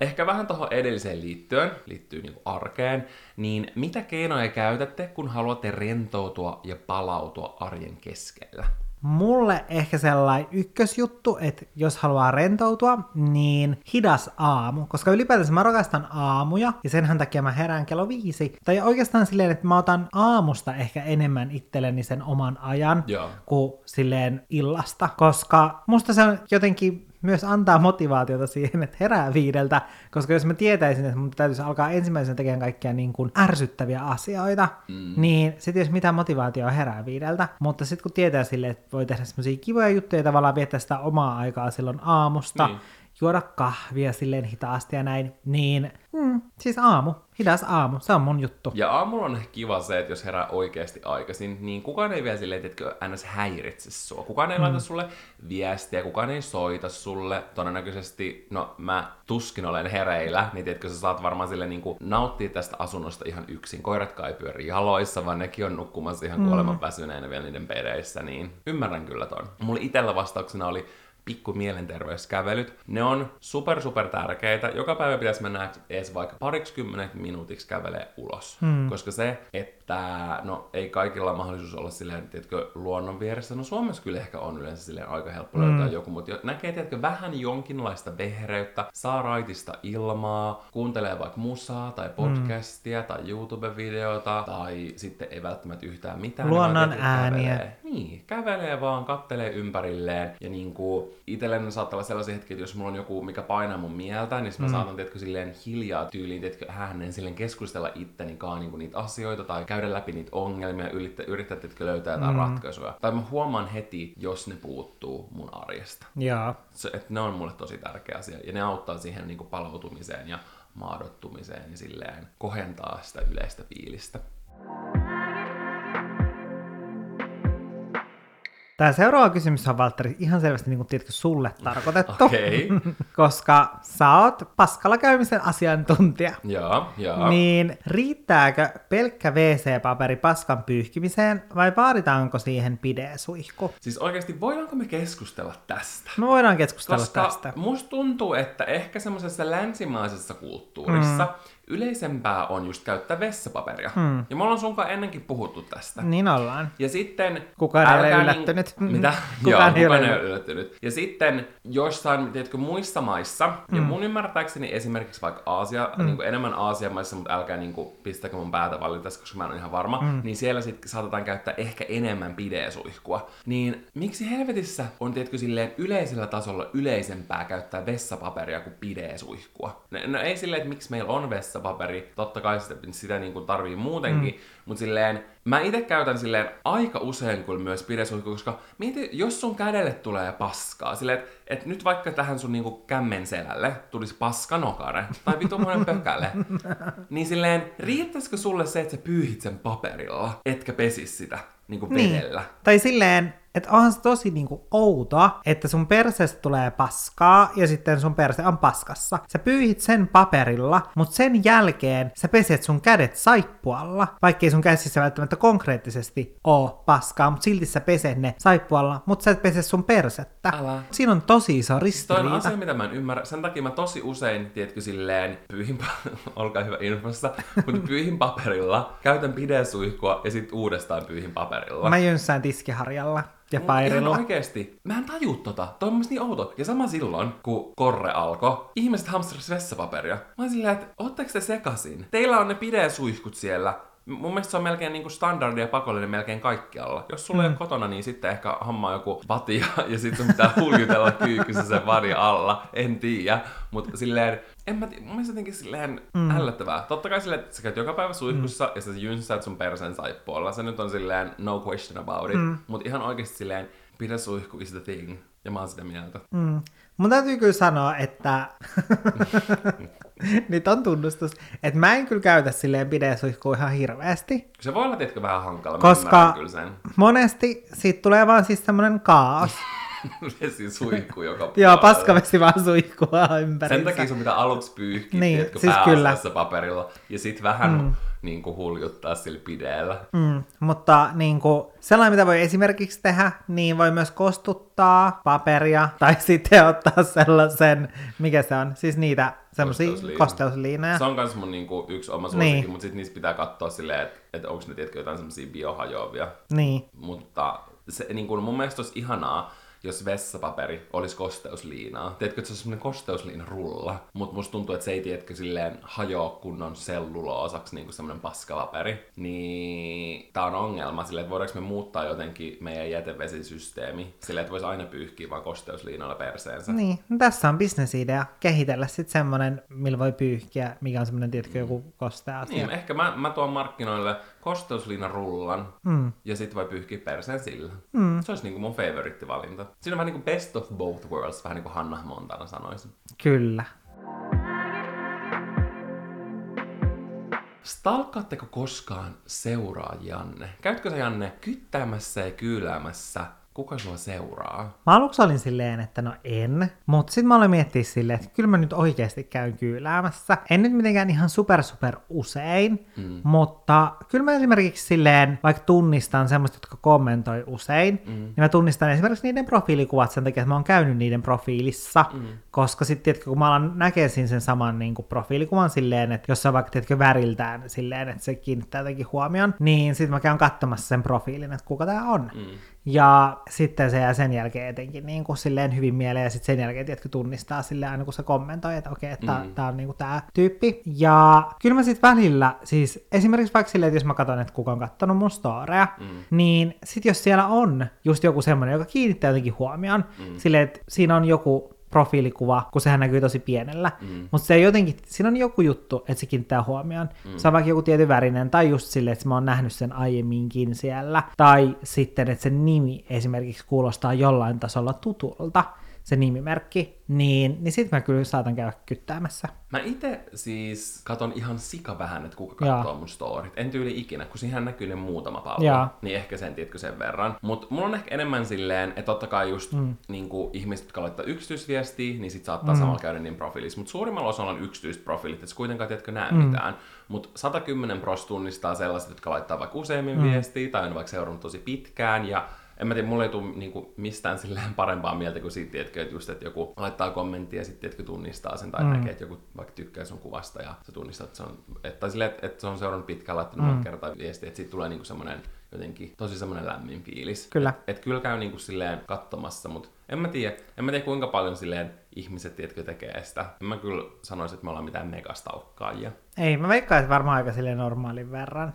Ehkä vähän tuohon edelliseen liittyen, liittyy niinku arkeen, niin mitä keinoja käytätte, kun haluatte rentoutua ja palautua arjen keskellä? Mulle ehkä sellainen ykkösjuttu, että jos haluaa rentoutua, niin hidas aamu. Koska ylipäätänsä mä rakastan aamuja, ja senhän takia mä herään kello viisi. Tai oikeastaan silleen, että mä otan aamusta ehkä enemmän itselleni sen oman ajan, Joo. kuin silleen illasta. Koska musta se on jotenkin myös antaa motivaatiota siihen, että herää viideltä, koska jos mä tietäisin, että mun täytyisi alkaa ensimmäisenä tekemään kaikkia niin kuin ärsyttäviä asioita, mm. niin sitten jos mitään motivaatioa herää viideltä, mutta sitten kun tietää silleen, että voi tehdä semmoisia kivoja juttuja ja tavallaan viettää sitä omaa aikaa silloin aamusta, Niin. Juoda kahvia silleen hitaasti ja näin, niin mm, siis aamu, hidas aamu, se on mun juttu. Ja aamulla on ehkä kiva se, että jos herää oikeasti aikaisin, niin kukaan ei vielä silleen, että ns. häiritse sua. Kukaan ei mm. laita sulle viestiä, kukaan ei soita sulle. Todennäköisesti, no mä tuskin olen hereillä, niin tiedätkö, sä saat varmaan sille niin kuin nauttia tästä asunnosta ihan yksin. Koiratkaan ei pyöri jaloissa, vaan nekin on nukkumassa ihan kuoleman väsyneenä vielä niiden pereissä, niin ymmärrän kyllä ton. Mulla itellä vastauksena oli pikku mielenterveyskävelyt. Ne on super super tärkeitä. Joka päivä pitäisi mennä edes vaikka parikymmeneksi minuutiksi kävelee ulos. Hmm. Koska se, että no ei kaikilla mahdollisuus olla silleen, tiedätkö, luonnon vieressä. No Suomessa kyllä ehkä on yleensä silleen aika helppo löytää joku, mutta näkee, tiedätkö, vähän jonkinlaista vehreyttä, saa raitista ilmaa, kuuntelee vaikka musaa tai podcastia tai YouTube-videota tai sitten ei välttämättä yhtään mitään. vaan, Luonnon ääniä. kävelee. Niin, kävelee vaan, kattelee ympärilleen ja niinku itselleni saattaa olla sellaisia hetkiä, että jos mulla on joku, mikä painaa mun mieltä, niin sit mä mm. saatan, tiedätkö, silleen hiljaa tyyliin, tiedätkö, hänen silleen keskustella itteni kanssa niinku niitä asioita tai käydä läpi niitä ongelmia, yrittää, yrittää tiedätkö, löytää jotain mm. ratkaisuja. Tai mä huomaan heti, jos ne puuttuu mun arjesta. Joo. Se, että ne on mulle tosi tärkeä asia ja ne auttaa siihen niinku palautumiseen ja maadottumiseen ja silleen kohentaa sitä yleistä fiilistä. Tämä seuraava kysymys on, Valtteri, ihan selvästi niin kuin, tiedätkö, sulle tarkoitettu. Okei. Koska sä oot paskalla käymisen asiantuntija. Joo, joo. Niin riittääkö pelkkä WC-paperi paskan pyyhkimiseen vai vaaditaanko siihen pidesuihku? Siis oikeasti voidaanko me keskustella tästä? Me voidaan keskustella Koska tästä. musta tuntuu, että ehkä semmoisessa länsimaisessa kulttuurissa mm. Yleisempää on just käyttää vessapaperia. Mm. Ja me ollaan sunkaan ennenkin puhuttu tästä. Niin ollaan. Ja sitten... Kukaan ei ole älkää yllättynyt. Niin, mitä? Kukaan ei Joo, ole kukaan ei ole yllättynyt. Ja sitten jossain, tiedätkö, muissa maissa, mm. ja mun ymmärtääkseni esimerkiksi vaikka Aasia, mm. niin kuin enemmän Aasian maissa, mutta älkää niin kuin, pistäkö mun päätä valita, koska mä en ole ihan varma, mm. niin siellä sitten saatetaan käyttää ehkä enemmän pideesuihkua. Niin miksi helvetissä on, tiedätkö, silleen yleisellä tasolla yleisempää käyttää vessapaperia kuin pideesuihkua? No, no ei silleen, että miksi meillä on vessapaperi, totta kai sitä, sitä niin kuin tarvii muutenkin, mm. mutta silleen, mä itse käytän silleen aika usein kuin myös pidesuihkua, koska mieti, jos sun kädelle tulee paskaa, silleen, että et nyt vaikka tähän sun niinku kämmen selälle tulisi paskanokare tai vitumoinen pökäle, niin silleen, riittäisikö sulle se, että sä pyyhit sen paperilla, etkä pesis sitä niinku vedellä? Niin. Tai silleen, että onhan se tosi niinku outoa, että sun perseestä tulee paskaa ja sitten sun perse on paskassa. Sä pyyhit sen paperilla, mutta sen jälkeen sä peset sun kädet saippualla, vaikkei sun käsissä välttämättä konkreettisesti oo paskaa, mutta silti sä peset ne saippualla, mutta sä et pese sun persettä. Älä. Siinä on tosi iso Toi on ristiriita. asia, mitä mä en ymmärrä. Sen takia mä tosi usein, tiedätkö, silleen, pyyhin, pa- olkaa hyvä infossa, mutta pyyhin paperilla, käytän pidesuihkua ja sitten uudestaan pyyhin paperilla. Mä jynssään tiskiharjalla ja. Ihan oikeesti. Mä en taju tota. Toi on mun niin outo. Ja sama silloin, kun korre alkoi, ihmiset hamstras vessapaperia. Mä oon silleen, että ootteko te sekasin? Teillä on ne pidesuihkut siellä. Mun mielestä se on melkein niin standardi ja pakollinen melkein kaikkialla. Jos sulla mm. ei ole kotona, niin sitten ehkä hammaa joku vatia ja sitten sun pitää huljutella kyykkyssä sen vadi alla. En tiedä. Mutta silleen, en mä tiedä, mun mielestä jotenkin silleen mm. ällöttävää. Totta kai silleen, että sä käyt joka päivä suihkussa mm. ja sä jynssäät sun persen saippualla. Se nyt on silleen no question about it. Mm. Mutta ihan oikeasti silleen, pidä suihku is the thing. Ja mä oon sitä mieltä. Mm. Mun täytyy kyllä sanoa, että nyt on tunnustus, että mä en kyllä käytä silleen pidesuihkua ihan hirveästi, Se voi olla, tietkö, vähän hankala. koska kyllä sen. monesti siitä tulee vaan siis semmonen kaos. Vesi suihku joka Joo, puolella. paskavesi vaan suihkua ympäri. Sen takia sun pitää aluksi pyyhkiä, Niin, tiedätkö, siis pääasiassa paperilla. Ja sit vähän mm. Niin kuin huljuttaa sillä pideellä. Mm, mutta niin kuin, sellainen, mitä voi esimerkiksi tehdä, niin voi myös kostuttaa paperia, tai sitten ottaa sellaisen, mikä se on, siis niitä semmoisia kosteusliinoja. Se on kans mun niinku yksi oma suosikki, Niin. mutta sit niistä pitää katsoa silleen, että et onko ne tiedätkö, jotain semmosia biohajoavia. Niin, Mutta se, niin kuin mun mielestä olisi ihanaa, jos vessapaperi olisi kosteusliinaa. Tiedätkö, että se on semmoinen kosteusliina rulla, mutta musta tuntuu, että se ei, tiedätkö, silleen hajoa kunnon selluloosaksi niin kuin semmoinen paskapaperi. Niin tää on ongelma silleen, että voidaanko me muuttaa jotenkin meidän jätevesisysteemi silleen, että voisi aina pyyhkiä vaan kosteusliinalla perseensä. niin. No, tässä on bisnesidea. Kehitellä sitten semmonen, millä voi pyyhkiä, mikä on semmonen, tiedätkö, joku kostea asia. Niin, ehkä mä, mä tuon markkinoille kosteusliinan rullan mm. ja sit voi pyyhkiä perseen sillä. Mm. Se olisi niinku mun favoriittivalinta. Siinä on vähän niinku best of both worlds, vähän niin kuin Hanna Montana sanoisi. Kyllä. Stalkkaatteko koskaan seuraajanne? Käytkö sä Janne kyttäämässä ja kyyläämässä, kuka sua seuraa? Mä aluksi olin silleen, että no en, mutta sitten mä aloin miettiä silleen, että kyllä mä nyt oikeasti käyn kyyläämässä. En nyt mitenkään ihan super super usein, mm. mutta kyllä mä esimerkiksi silleen, vaikka tunnistan semmoista, jotka kommentoi usein, mm. niin mä tunnistan esimerkiksi niiden profiilikuvat sen takia, että mä oon käynyt niiden profiilissa, mm. koska sitten tiedätkö, kun mä alan näkesin sen saman niin kuin profiilikuvan silleen, että jos se on vaikka tiedätkö, väriltään silleen, että se kiinnittää jotenkin huomioon, niin sitten mä käyn katsomassa sen profiilin, että kuka tää on. Mm. Ja sitten se jää sen jälkeen etenkin niin kuin silleen hyvin mieleen, ja sitten sen jälkeen tiedätkö, tunnistaa sille aina kun se kommentoi, että okei, että mm. tämä on niin kuin tämä tyyppi. Ja kyllä mä sitten välillä, siis esimerkiksi vaikka silleen, että jos mä katson, että kuka on kattonut mun storeja, mm. niin sitten jos siellä on just joku semmoinen, joka kiinnittää jotenkin huomioon, mm. silleen, että siinä on joku profiilikuva, kun sehän näkyy tosi pienellä. Mm. Mutta se jotenkin, siinä on joku juttu, että se kiinnittää huomioon. Mm. Se on vaikka joku tietyn värinen, tai just silleen, että mä oon nähnyt sen aiemminkin siellä. Tai sitten, että se nimi esimerkiksi kuulostaa jollain tasolla tutulta, se nimimerkki, niin, niin sit mä kyllä saatan käydä kyttäämässä. Mä itse siis katon ihan sika vähän, että kuka katsoo mun storit. En tyyli ikinä, kun siihen näkyy ne muutama pallo. Niin ehkä sen tiedätkö sen verran. Mutta mulla on ehkä enemmän silleen, että totta kai just mm. niin ihmiset, jotka laittaa yksityisviestiä, niin sit saattaa mm. samalla käydä niin profiilissa. Mutta suurimmalla osalla on yksityiset profiilit, että sä kuitenkaan tiedätkö näe mm. mitään. Mutta 110 pros tunnistaa sellaiset, jotka laittaa vaikka useammin mm. viestiä, tai on vaikka seurannut tosi pitkään, ja en mä tiedä, mulla ei tule niinku mistään silleen parempaa mieltä kuin siitä, tiedätkö, että just, että joku laittaa kommenttia ja sitten tiedätkö, tunnistaa sen tai mm. näkee, että joku vaikka tykkää sun kuvasta ja sä tunnistat, että se on, että, tai silleen, että, että se on seurannut pitkään laittanut mm. monta kertaa viestiä, että siitä tulee niinku semmoinen jotenkin tosi semmoinen lämmin fiilis. Kyllä. Et, et kyllä käy niinku silleen katsomassa, mutta en mä tiedä, en mä tiedä kuinka paljon silleen ihmiset, tiedätkö, tekee sitä. En mä kyllä sanoisi, että me ollaan mitään megastaukkaajia. Ei, mä veikkaan, että varmaan aika silleen normaalin verran.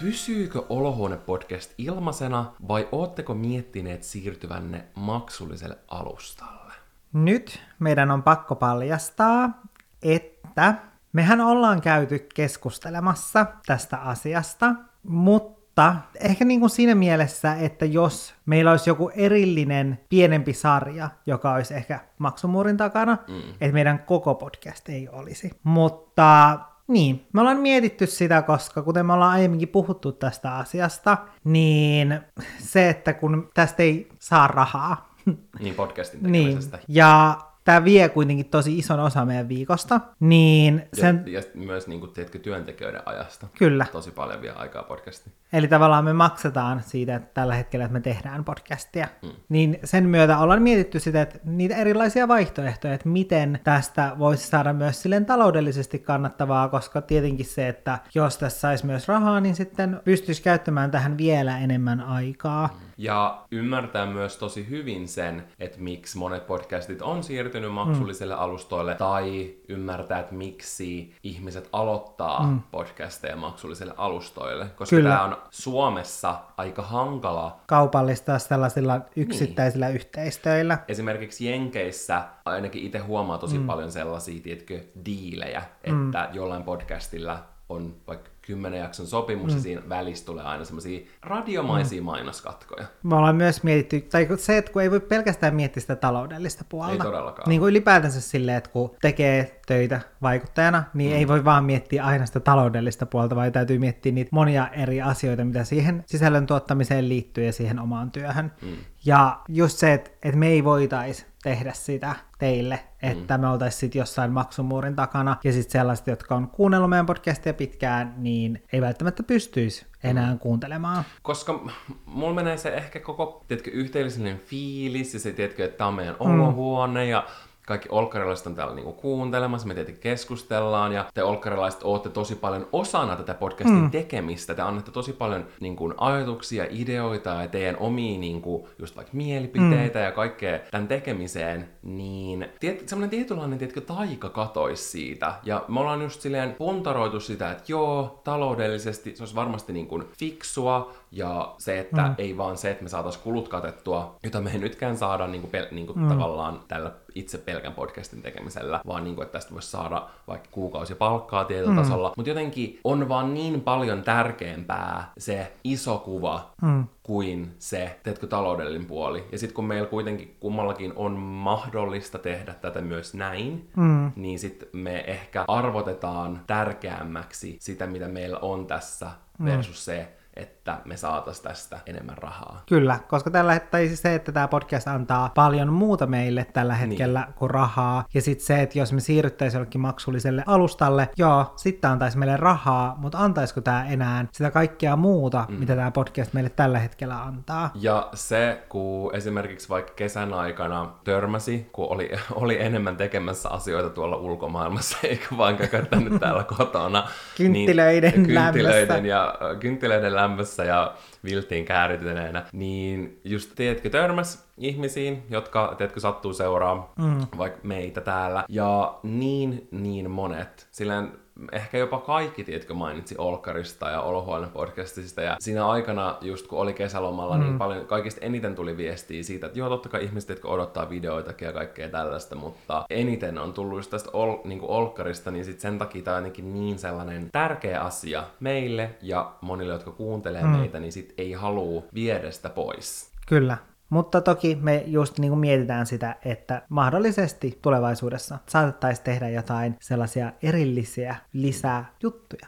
Pysyykö Olohuone-podcast ilmaisena vai ootteko miettineet siirtyvänne maksulliselle alustalle? Nyt meidän on pakko paljastaa, että mehän ollaan käyty keskustelemassa tästä asiasta, mutta ehkä niin kuin siinä mielessä, että jos meillä olisi joku erillinen pienempi sarja, joka olisi ehkä maksumuurin takana, mm. että meidän koko podcast ei olisi. Mutta niin, me ollaan mietitty sitä, koska kuten me ollaan aiemminkin puhuttu tästä asiasta, niin se, että kun tästä ei saa rahaa. Niin podcastin niin, tekemisestä. ja tämä vie kuitenkin tosi ison osa meidän viikosta, niin sen... Ja, ja myös niin kuin, tiedätkö, työntekijöiden ajasta. Kyllä. Tosi paljon vie aikaa podcastiin. Eli tavallaan me maksetaan siitä että tällä hetkellä, että me tehdään podcastia. Mm. Niin sen myötä ollaan mietitty sitä, että niitä erilaisia vaihtoehtoja, että miten tästä voisi saada myös silleen taloudellisesti kannattavaa, koska tietenkin se, että jos tässä saisi myös rahaa, niin sitten pystyisi käyttämään tähän vielä enemmän aikaa. Mm. Ja ymmärtää myös tosi hyvin sen, että miksi monet podcastit on siirtynyt maksulliselle mm. alustoille, tai ymmärtää, että miksi ihmiset aloittaa mm. podcasteja maksulliselle alustoille. Koska Kyllä. tämä on Suomessa aika hankala. Kaupallistaa sellaisilla yksittäisillä niin. yhteistöillä. Esimerkiksi Jenkeissä ainakin itse huomaa tosi mm. paljon sellaisia, tiedätkö, diilejä, mm. että mm. jollain podcastilla on vaikka kymmenen jakson sopimus mm. ja siinä välissä tulee aina semmoisia radiomaisia mm. mainoskatkoja. Me ollaan myös mietitty, tai se, että kun ei voi pelkästään miettiä sitä taloudellista puolta. Ei todellakaan. Niin kuin ylipäätänsä silleen, että kun tekee töitä vaikuttajana, niin mm. ei voi vaan miettiä aina sitä taloudellista puolta, vaan täytyy miettiä niitä monia eri asioita, mitä siihen sisällön tuottamiseen liittyy ja siihen omaan työhön. Mm. Ja just se, että, että me ei voitaisi tehdä sitä teille, että mm. me oltaisiin sitten jossain maksumuurin takana, ja sitten sellaiset, jotka on kuunnellut meidän podcastia pitkään, niin ei välttämättä pystyisi enää mm. kuuntelemaan. Koska mulla menee se ehkä koko, tiedätkö, yhteisöllinen fiilis, ja se, tiedätkö, että tämä on meidän mm. olohuone, ja kaikki olkkarilaiset on täällä niinku kuuntelemassa, me tietenkin keskustellaan, ja te olkkarilaiset olette tosi paljon osana tätä podcastin mm. tekemistä. Te annatte tosi paljon niinku, ajatuksia, ideoita ja teidän omia niinku, just vaikka mielipiteitä mm. ja kaikkea tämän tekemiseen, niin tiet, semmoinen tietynlainen tiedätkö, taika katoisi siitä. Ja me ollaan just silleen puntaroitu sitä, että joo, taloudellisesti se olisi varmasti niinku fiksua, ja se, että mm. ei vaan se, että me saataisiin kulut katettua, jota me ei nytkään saada niinku, pel- niinku mm. tavallaan tällä itse pelkän podcastin tekemisellä, vaan niinku, että tästä voisi saada vaikka kuukausi palkkaa tietyllä mm. tasolla. Mutta jotenkin on vaan niin paljon tärkeämpää se iso kuva mm. kuin se, teetkö, taloudellinen puoli. Ja sitten kun meillä kuitenkin kummallakin on mahdollista tehdä tätä myös näin, mm. niin sitten me ehkä arvotetaan tärkeämmäksi sitä, mitä meillä on tässä versus mm. se, että me saataisiin tästä enemmän rahaa. Kyllä, koska tällä tai siis se, että tämä podcast antaa paljon muuta meille tällä niin. hetkellä niin. kuin rahaa. Ja sitten se, että jos me siirryttäisiin jollekin maksulliselle alustalle, joo, sitten antaisi meille rahaa, mutta antaisiko tämä enää sitä kaikkea muuta, mm. mitä tämä podcast meille tällä hetkellä antaa? Ja se, kun esimerkiksi vaikka kesän aikana törmäsi, kun oli, oli enemmän tekemässä asioita tuolla ulkomaailmassa, eikä vaan käkättänyt täällä kotona. Kynttilöiden niin, Kynttilöiden ja kynttilöiden lämmössä ja viltiin käärityneenä, niin just tiedätkö, törmäs ihmisiin, jotka, tiedätkö, sattuu seuraa mm. vaikka meitä täällä, ja niin, niin monet, silleen ehkä jopa kaikki, tiedätkö, mainitsi Olkarista ja Olohuoneen podcastista. Ja siinä aikana, just kun oli kesälomalla, niin mm. niin paljon, kaikista eniten tuli viestiä siitä, että joo, totta kai ihmiset, jotka odottaa videoita ja kaikkea tällaista, mutta eniten on tullut just tästä ol, niin kuin Olkarista, niin sit sen takia tämä on ainakin niin sellainen tärkeä asia meille ja monille, jotka kuuntelee mm. meitä, niin sit ei halua viedä sitä pois. Kyllä. Mutta toki me just niin kuin mietitään sitä, että mahdollisesti tulevaisuudessa saatettaisiin tehdä jotain sellaisia erillisiä lisää juttuja.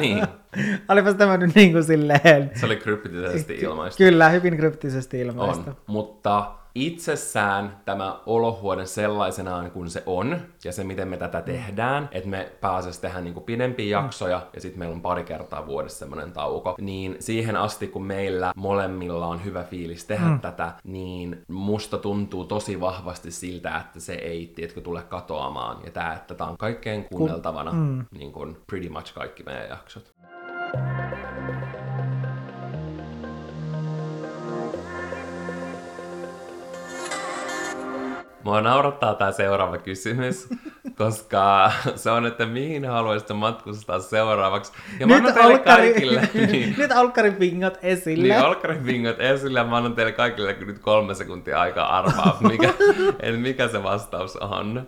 Niin. Olipas tämä nyt niin kuin silleen... Se oli kryptisesti ilmaista. Kyllä, hyvin kryptisesti ilmaista. On, mutta itsessään tämä olohuone sellaisenaan kuin se on, ja se miten me tätä tehdään, että me pääsisimme tehdä niin pidempiä jaksoja, ja sitten meillä on pari kertaa vuodessa semmoinen tauko, niin siihen asti kun meillä molemmilla on hyvä fiilis tehdä mm. tätä, niin musta tuntuu tosi vahvasti siltä, että se ei, tiedätkö, tule katoamaan, ja tämä, että tämä on kaikkein kuunneltavana, mm. niin kuin pretty much kaikki meidän jaksot. Mua naurattaa tämä seuraava kysymys, koska se on, että mihin haluaisitte matkustaa seuraavaksi. Ja mä nyt annan kaikille... Niin, nyt alkkarin pingot esille. Niin, alkkarin pingot esille. Mä annan teille kaikille nyt kolme sekuntia aikaa arvaa, mikä, mikä se vastaus on.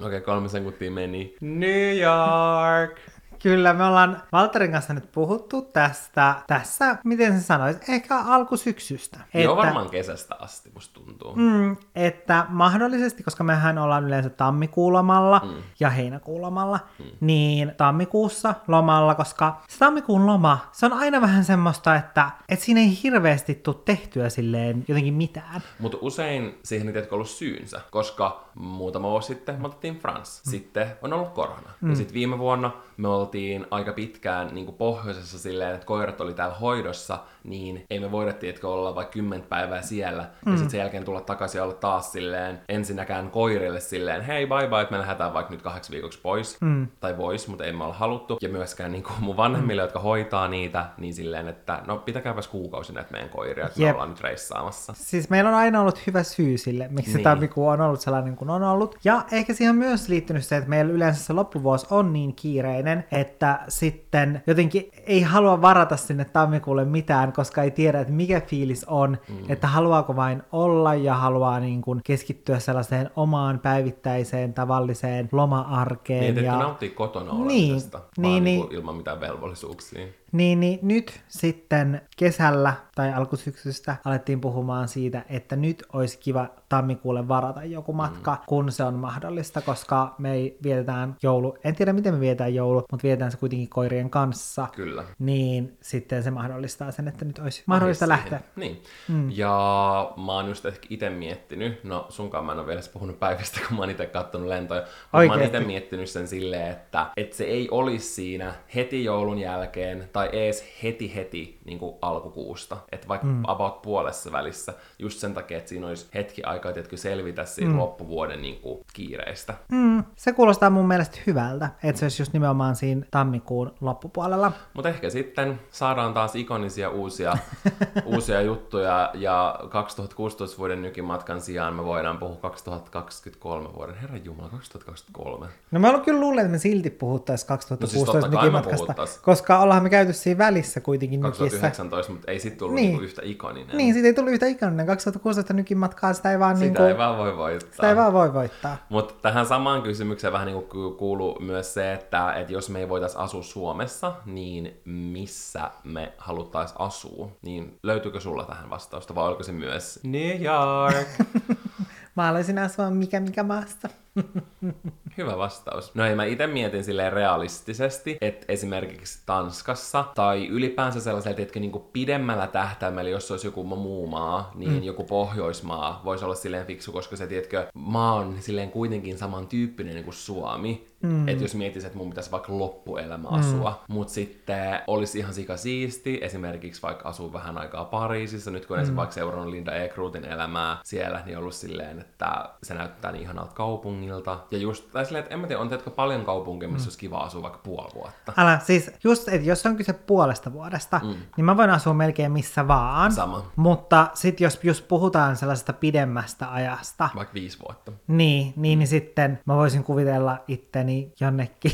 Okei, okay, kolme sekuntia meni. New York! Kyllä, me ollaan Valterin kanssa nyt puhuttu tästä, tässä, miten se sanoisi, ehkä alkusyksystä. Joo, että, varmaan kesästä asti, musta tuntuu. Mm, että mahdollisesti, koska mehän ollaan yleensä tammikuulomalla mm. ja heinäkuulomalla, mm. niin tammikuussa lomalla, koska se tammikuun loma, se on aina vähän semmoista, että, että siinä ei hirveästi tule tehtyä silleen jotenkin mitään. Mutta usein siihen ei ollut syynsä, koska muutama vuosi sitten me otettiin France. Mm. Sitten on ollut korona. Mm. Ja sitten viime vuonna me oltiin aika pitkään niin kuin pohjoisessa silleen, että koirat oli täällä hoidossa, niin ei me voida tietkö olla vaikka kymmentä päivää siellä, mm. ja sitten sen jälkeen tulla takaisin ja olla taas silleen, ensinnäkään koirille silleen, hei bye bye, että me lähdetään vaikka nyt kahdeksi viikoksi pois, mm. tai vois, mutta ei me olla haluttu, ja myöskään niin kuin mun vanhemmille, mm. jotka hoitaa niitä, niin silleen, että no pitäkääpäs kuukausi näitä meidän koiria, että Jep. me ollaan nyt reissaamassa. Siis meillä on aina ollut hyvä syy sille, miksi niin. tammikuu on ollut sellainen kuin on ollut, ja ehkä siihen on myös liittynyt se, että meillä yleensä se loppuvuosi on niin kiireinen, että sitten jotenkin ei halua varata sinne tammikuulle mitään, koska ei tiedä, että mikä fiilis on, mm. että haluaako vain olla ja haluaa niin kuin keskittyä sellaiseen omaan päivittäiseen tavalliseen loma-arkeen. Niin, ja... nauttii kotona niin, olemisesta, niin, vaan niin, niin, ilman mitään velvollisuuksia. Niin, niin nyt sitten kesällä tai alkusyksystä alettiin puhumaan siitä, että nyt olisi kiva tammikuulle varata joku matka, mm. kun se on mahdollista, koska me ei vietetään joulu, en tiedä miten me vietetään joulu, mutta vietetään se kuitenkin koirien kanssa. Kyllä. Niin sitten se mahdollistaa sen, että nyt olisi mahdollista lähteä. Niin. Mm. Ja mä oon just ehkä itse miettinyt, no sunkaan mä en ole vielä puhunut päivistä, kun mä oon itse kattonut lentoja, mutta mä oon itse miettinyt sen silleen, että, että se ei olisi siinä heti joulun jälkeen tai ees heti heti niin kuin alkukuusta. Että vaikka mm. about puolessa välissä, just sen takia, että siinä olisi hetki aikaa, että selvitä siitä mm. loppuvuoden niin kuin, kiireistä. Mm. Se kuulostaa mun mielestä hyvältä, että se olisi just nimenomaan siinä tammikuun loppupuolella. Mutta ehkä sitten saadaan taas ikonisia uusia, uusia juttuja, ja 2016 vuoden nykimatkan sijaan me voidaan puhua 2023 vuoden. Herra Jumala, 2023. No mä kyllä luulen, että me silti puhuttaisiin 2016 no siis nykimatkasta, koska ollaan me käyty siinä välissä kuitenkin 2019, mutta ei sitten tullut niin. niinku yhtä ikoninen. Niin, siitä ei tullut yhtä ikoninen. 2016 nykin matkaa sitä ei vaan, sitä niinku, ei vaan voi voittaa. Sitä ei vaan voi voittaa. Mutta tähän samaan kysymykseen vähän niinku kuuluu myös se, että et jos me ei voitaisiin asua Suomessa, niin missä me haluttaisiin asua? Niin löytyykö sulla tähän vastausta vai oliko se myös New York? Mä haluaisin asua mikä mikä maassa. Hyvä vastaus. No ei, mä itse mietin silleen realistisesti, että esimerkiksi Tanskassa tai ylipäänsä sellaisella, että niin pidemmällä tähtäimellä, jos olisi joku muu maa, niin mm. joku Pohjoismaa voisi olla silleen fiksu, koska se, tiedätkö, maa on silleen kuitenkin samantyyppinen niin kuin Suomi. Mm. Että jos miettisit, että mun pitäisi vaikka loppuelämä mm. asua, mutta sitten olisi ihan sika siisti, esimerkiksi vaikka asuu vähän aikaa Pariisissa, nyt kun mm. vaikka seurannut Linda Ekruutin elämää siellä, niin ollut silleen, että se näyttää niin ihanalta kaupungilta. Ja just, tai silleen, että en mä tiedä, on teetkö paljon kaupunkia, missä mm. olisi kiva asua vaikka puoli vuotta. Älä, siis just, että jos on kyse puolesta vuodesta, mm. niin mä voin asua melkein missä vaan. Sama. Mutta sitten jos just puhutaan sellaisesta pidemmästä ajasta. Vaikka viisi vuotta. Niin, niin, niin sitten mä voisin kuvitella itteni jonnekin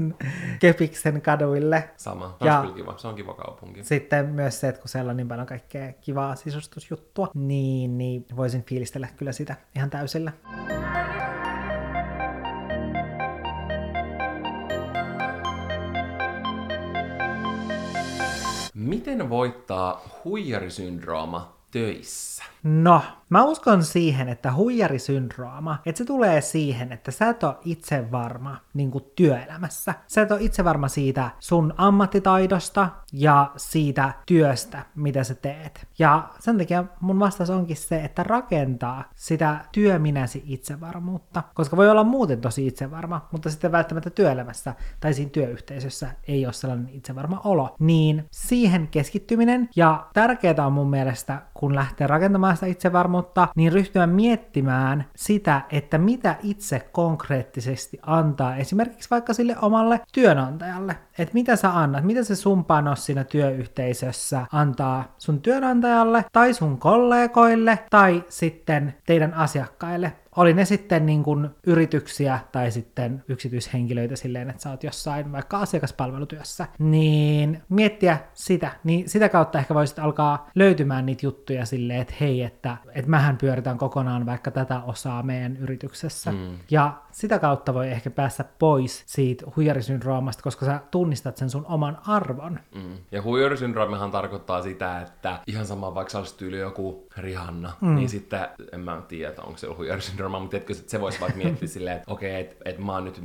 Kepiksen kaduille. Sama, se ja on kiva. Se on kiva kaupunki. Sitten myös se, että kun siellä on niin paljon kaikkea kivaa sisustusjuttua, niin, niin voisin fiilistellä kyllä sitä ihan täysillä. Miten voittaa huijarisyndrooma töissä? No, mä uskon siihen, että huijarisyndrooma, että se tulee siihen, että sä et ole itse varma niin kuin työelämässä. Sä et ole itse varma siitä sun ammattitaidosta ja siitä työstä, mitä sä teet. Ja sen takia mun vastaus onkin se, että rakentaa sitä työminäsi itsevarmuutta. Koska voi olla muuten tosi itsevarma, mutta sitten välttämättä työelämässä tai siinä työyhteisössä ei ole sellainen itsevarma olo. Niin siihen keskittyminen ja tärkeää on mun mielestä, kun lähtee rakentamaan sitä itsevarmuutta, niin ryhtyä miettimään sitä, että mitä itse konkreettisesti antaa esimerkiksi vaikka sille omalle työnantajalle. Että mitä sä annat, mitä se sun panos siinä työyhteisössä antaa sun työnantajalle tai sun kollegoille tai sitten teidän asiakkaille oli ne sitten niin kuin yrityksiä tai sitten yksityishenkilöitä silleen, että sä oot jossain vaikka asiakaspalvelutyössä, niin miettiä sitä, niin sitä kautta ehkä voisit alkaa löytymään niitä juttuja silleen, että hei, että, että mähän pyöritän kokonaan vaikka tätä osaa meidän yrityksessä. Mm. Ja sitä kautta voi ehkä päästä pois siitä huijarisyndroomasta, koska sä tunnistat sen sun oman arvon. Mm. Ja huijarisyndroomihan tarkoittaa sitä, että ihan sama vaikka sä olisit tyyli joku Rihanna, mm. niin sitten en mä tiedä, onko se huijarisyndrooma, mutta etkö se voisi vaikka miettiä silleen, että okei, okay, että et mä oon nyt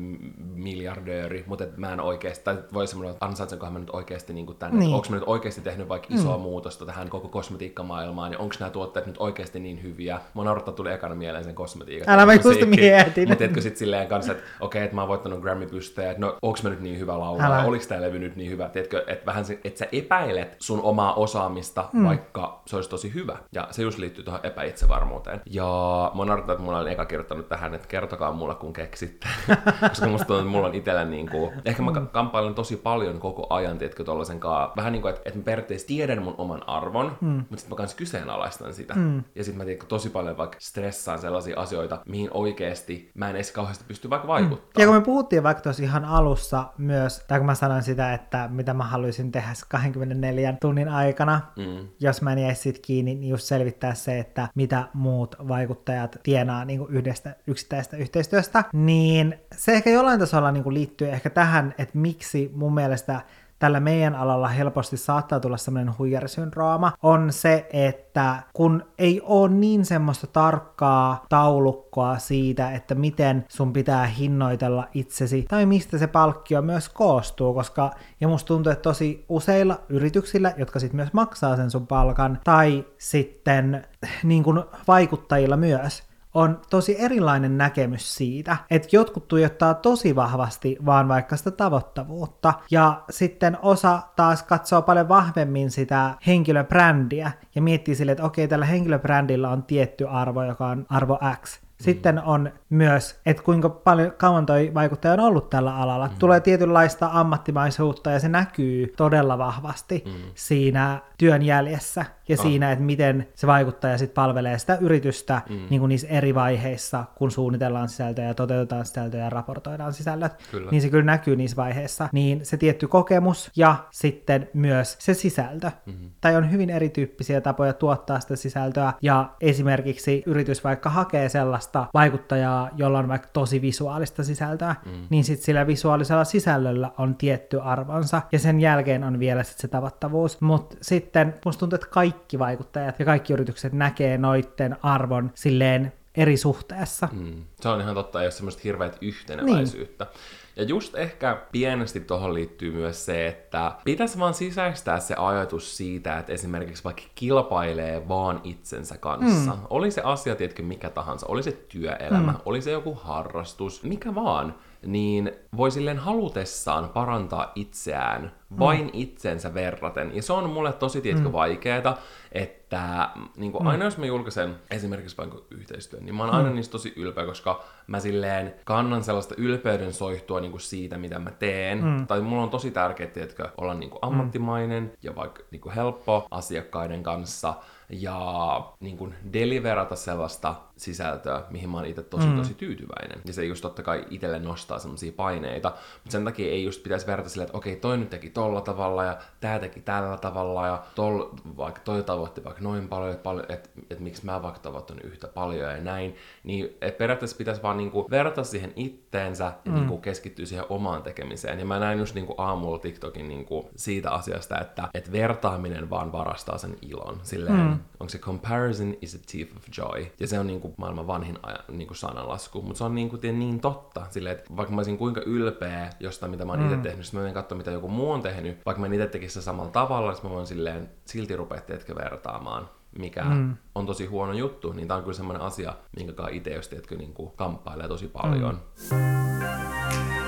miljardööri, mutta et mä en oikeasti, tai voisi sanoa, että ansaitsenkohan mä nyt oikeasti niin tänne, niin. onko mä nyt oikeasti tehnyt vaikka isoa mm. muutosta tähän koko kosmetiikkamaailmaan, ja onko nämä tuotteet nyt oikeasti niin hyviä. Mä naurattaa tuli ekana mieleen sen kosmetiikan. Älä mä just mietin. Mutta etkö sitten silleen kanssa, että okei, okay, että mä oon voittanut Grammy-pystejä, että no onko mä nyt niin hyvä laulaa, oliko tämä levy nyt niin hyvä, tiedätkö, että vähän se, että sä epäilet sun omaa osaamista, mm. vaikka se olisi tosi hyvä. Ja se just liittyy tuohon epäitsevarmuuteen. Ja mä naurattaa, että mulla oli eka kirjoittanut tähän, että kertokaa mulle kun keksitte. Koska musta tuntuu, että mulla on itsellä niin kuin, ehkä mä mm. kamppailen tosi paljon koko ajan, tiedätkö, tollasen kaa, vähän niin kuin, että, että mä periaatteessa tiedän mun oman arvon, mm. mutta sitten mä kanssa kyseenalaistan sitä. Mm. Ja sitten mä tiedän, tosi paljon vaikka stressaan sellaisia asioita, mihin oikeasti mä en edes kauheasti pysty vaikka vaikuttamaan. Mm. Ja kun me puhuttiin vaikka tuossa ihan alussa myös, tai kun mä sanoin sitä, että mitä mä haluaisin tehdä 24 tunnin aikana, mm. jos mä en jäisi sit kiinni, niin just selvittää se, että mitä muut vaikuttajat tienaa niin kuin yhdestä yksittäisestä yhteistyöstä, niin se ehkä jollain tasolla niin kuin liittyy ehkä tähän, että miksi mun mielestä tällä meidän alalla helposti saattaa tulla semmoinen huijarisyndrooma, on se, että kun ei ole niin semmoista tarkkaa taulukkoa siitä, että miten sun pitää hinnoitella itsesi, tai mistä se palkkio myös koostuu, koska, ja musta tuntuu, että tosi useilla yrityksillä, jotka sitten myös maksaa sen sun palkan, tai sitten niin kuin vaikuttajilla myös, on tosi erilainen näkemys siitä, että jotkut tuijottaa tosi vahvasti vaan vaikka sitä tavoittavuutta, ja sitten osa taas katsoo paljon vahvemmin sitä henkilöbrändiä ja miettii sille, että okei, tällä henkilöbrändillä on tietty arvo, joka on arvo X, sitten on myös, että kuinka paljon kauan toi vaikuttaja on ollut tällä alalla. Mm. Tulee tietynlaista ammattimaisuutta ja se näkyy todella vahvasti mm. siinä työn jäljessä ja oh. siinä, että miten se vaikuttaja sitten palvelee sitä yritystä mm. niin kuin niissä eri vaiheissa, kun suunnitellaan sisältöä ja toteutetaan sisältöä ja raportoidaan sisällöt, kyllä. niin se kyllä näkyy niissä vaiheissa. Niin se tietty kokemus ja sitten myös se sisältö. Mm-hmm. Tai on hyvin erityyppisiä tapoja tuottaa sitä sisältöä ja esimerkiksi yritys vaikka hakee sellaista vaikuttajaa, jolla on vaikka tosi visuaalista sisältöä, mm. niin sitten sillä visuaalisella sisällöllä on tietty arvonsa ja sen jälkeen on vielä sit se tavattavuus. Mutta sitten musta tuntuu, että kaikki vaikuttajat ja kaikki yritykset näkee noitten arvon silleen eri suhteessa. Mm. Se on ihan totta, ei ole semmoista hirveät yhteneväisyyttä. Niin. Ja just ehkä pienesti tuohon liittyy myös se, että pitäisi vaan sisäistää se ajatus siitä, että esimerkiksi vaikka kilpailee vaan itsensä kanssa. Mm. Oli se asia, tiedätkö, mikä tahansa, oli se työelämä, mm. oli se joku harrastus, mikä vaan niin voi silleen halutessaan parantaa itseään vain mm. itsensä verraten. Ja se on mulle tosi, tiedätkö, mm. vaikeeta, että niin kuin mm. aina jos mä julkaisen esimerkiksi vaikka yhteistyön, niin mä oon mm. aina niistä tosi ylpeä, koska mä silleen kannan sellaista ylpeyden soihtua niin kuin siitä, mitä mä teen. Mm. Tai mulla on tosi tärkeää, tiedätkö, olla niin kuin ammattimainen mm. ja vaikka niin kuin helppo asiakkaiden kanssa ja niin kuin deliverata sellaista sisältöä, mihin mä oon itse tosi mm. tosi tyytyväinen. Ja se just totta kai itselle nostaa semmoisia paineita, mutta sen takia ei just pitäisi verrata silleen, että okei, toi nyt teki tolla tavalla ja tää teki tällä tavalla ja tol, vaikka toi tavoitti vaikka noin paljon, että, että, että miksi mä vaikka tavoittanut yhtä paljon ja näin. Niin että periaatteessa pitäisi vaan niinku vertaa siihen itteensä ja mm. niinku keskittyy siihen omaan tekemiseen. Ja mä näin just niinku aamulla TikTokin niinku siitä asiasta, että et vertaaminen vaan varastaa sen ilon. Silleen, mm. onko se comparison is a thief of joy. Ja se on niinku maailman vanhin aja, niinku sananlasku. Mutta se on niinku niin totta. Silleen, että vaikka mä olisin kuinka ylpeä jostain, mitä mä oon mm. itse tehnyt, mä menen katsomaan, mitä joku muu on tehnyt, vaikka mä itse tekisin sitä samalla tavalla, niin mä voin silleen silti rupea, teetkö, vertaamaan mikä mm. on tosi huono juttu, niin tämä on kyllä semmoinen asia, minkä itse, jos teetkö, niin kuin kamppailee tosi paljon. Mm.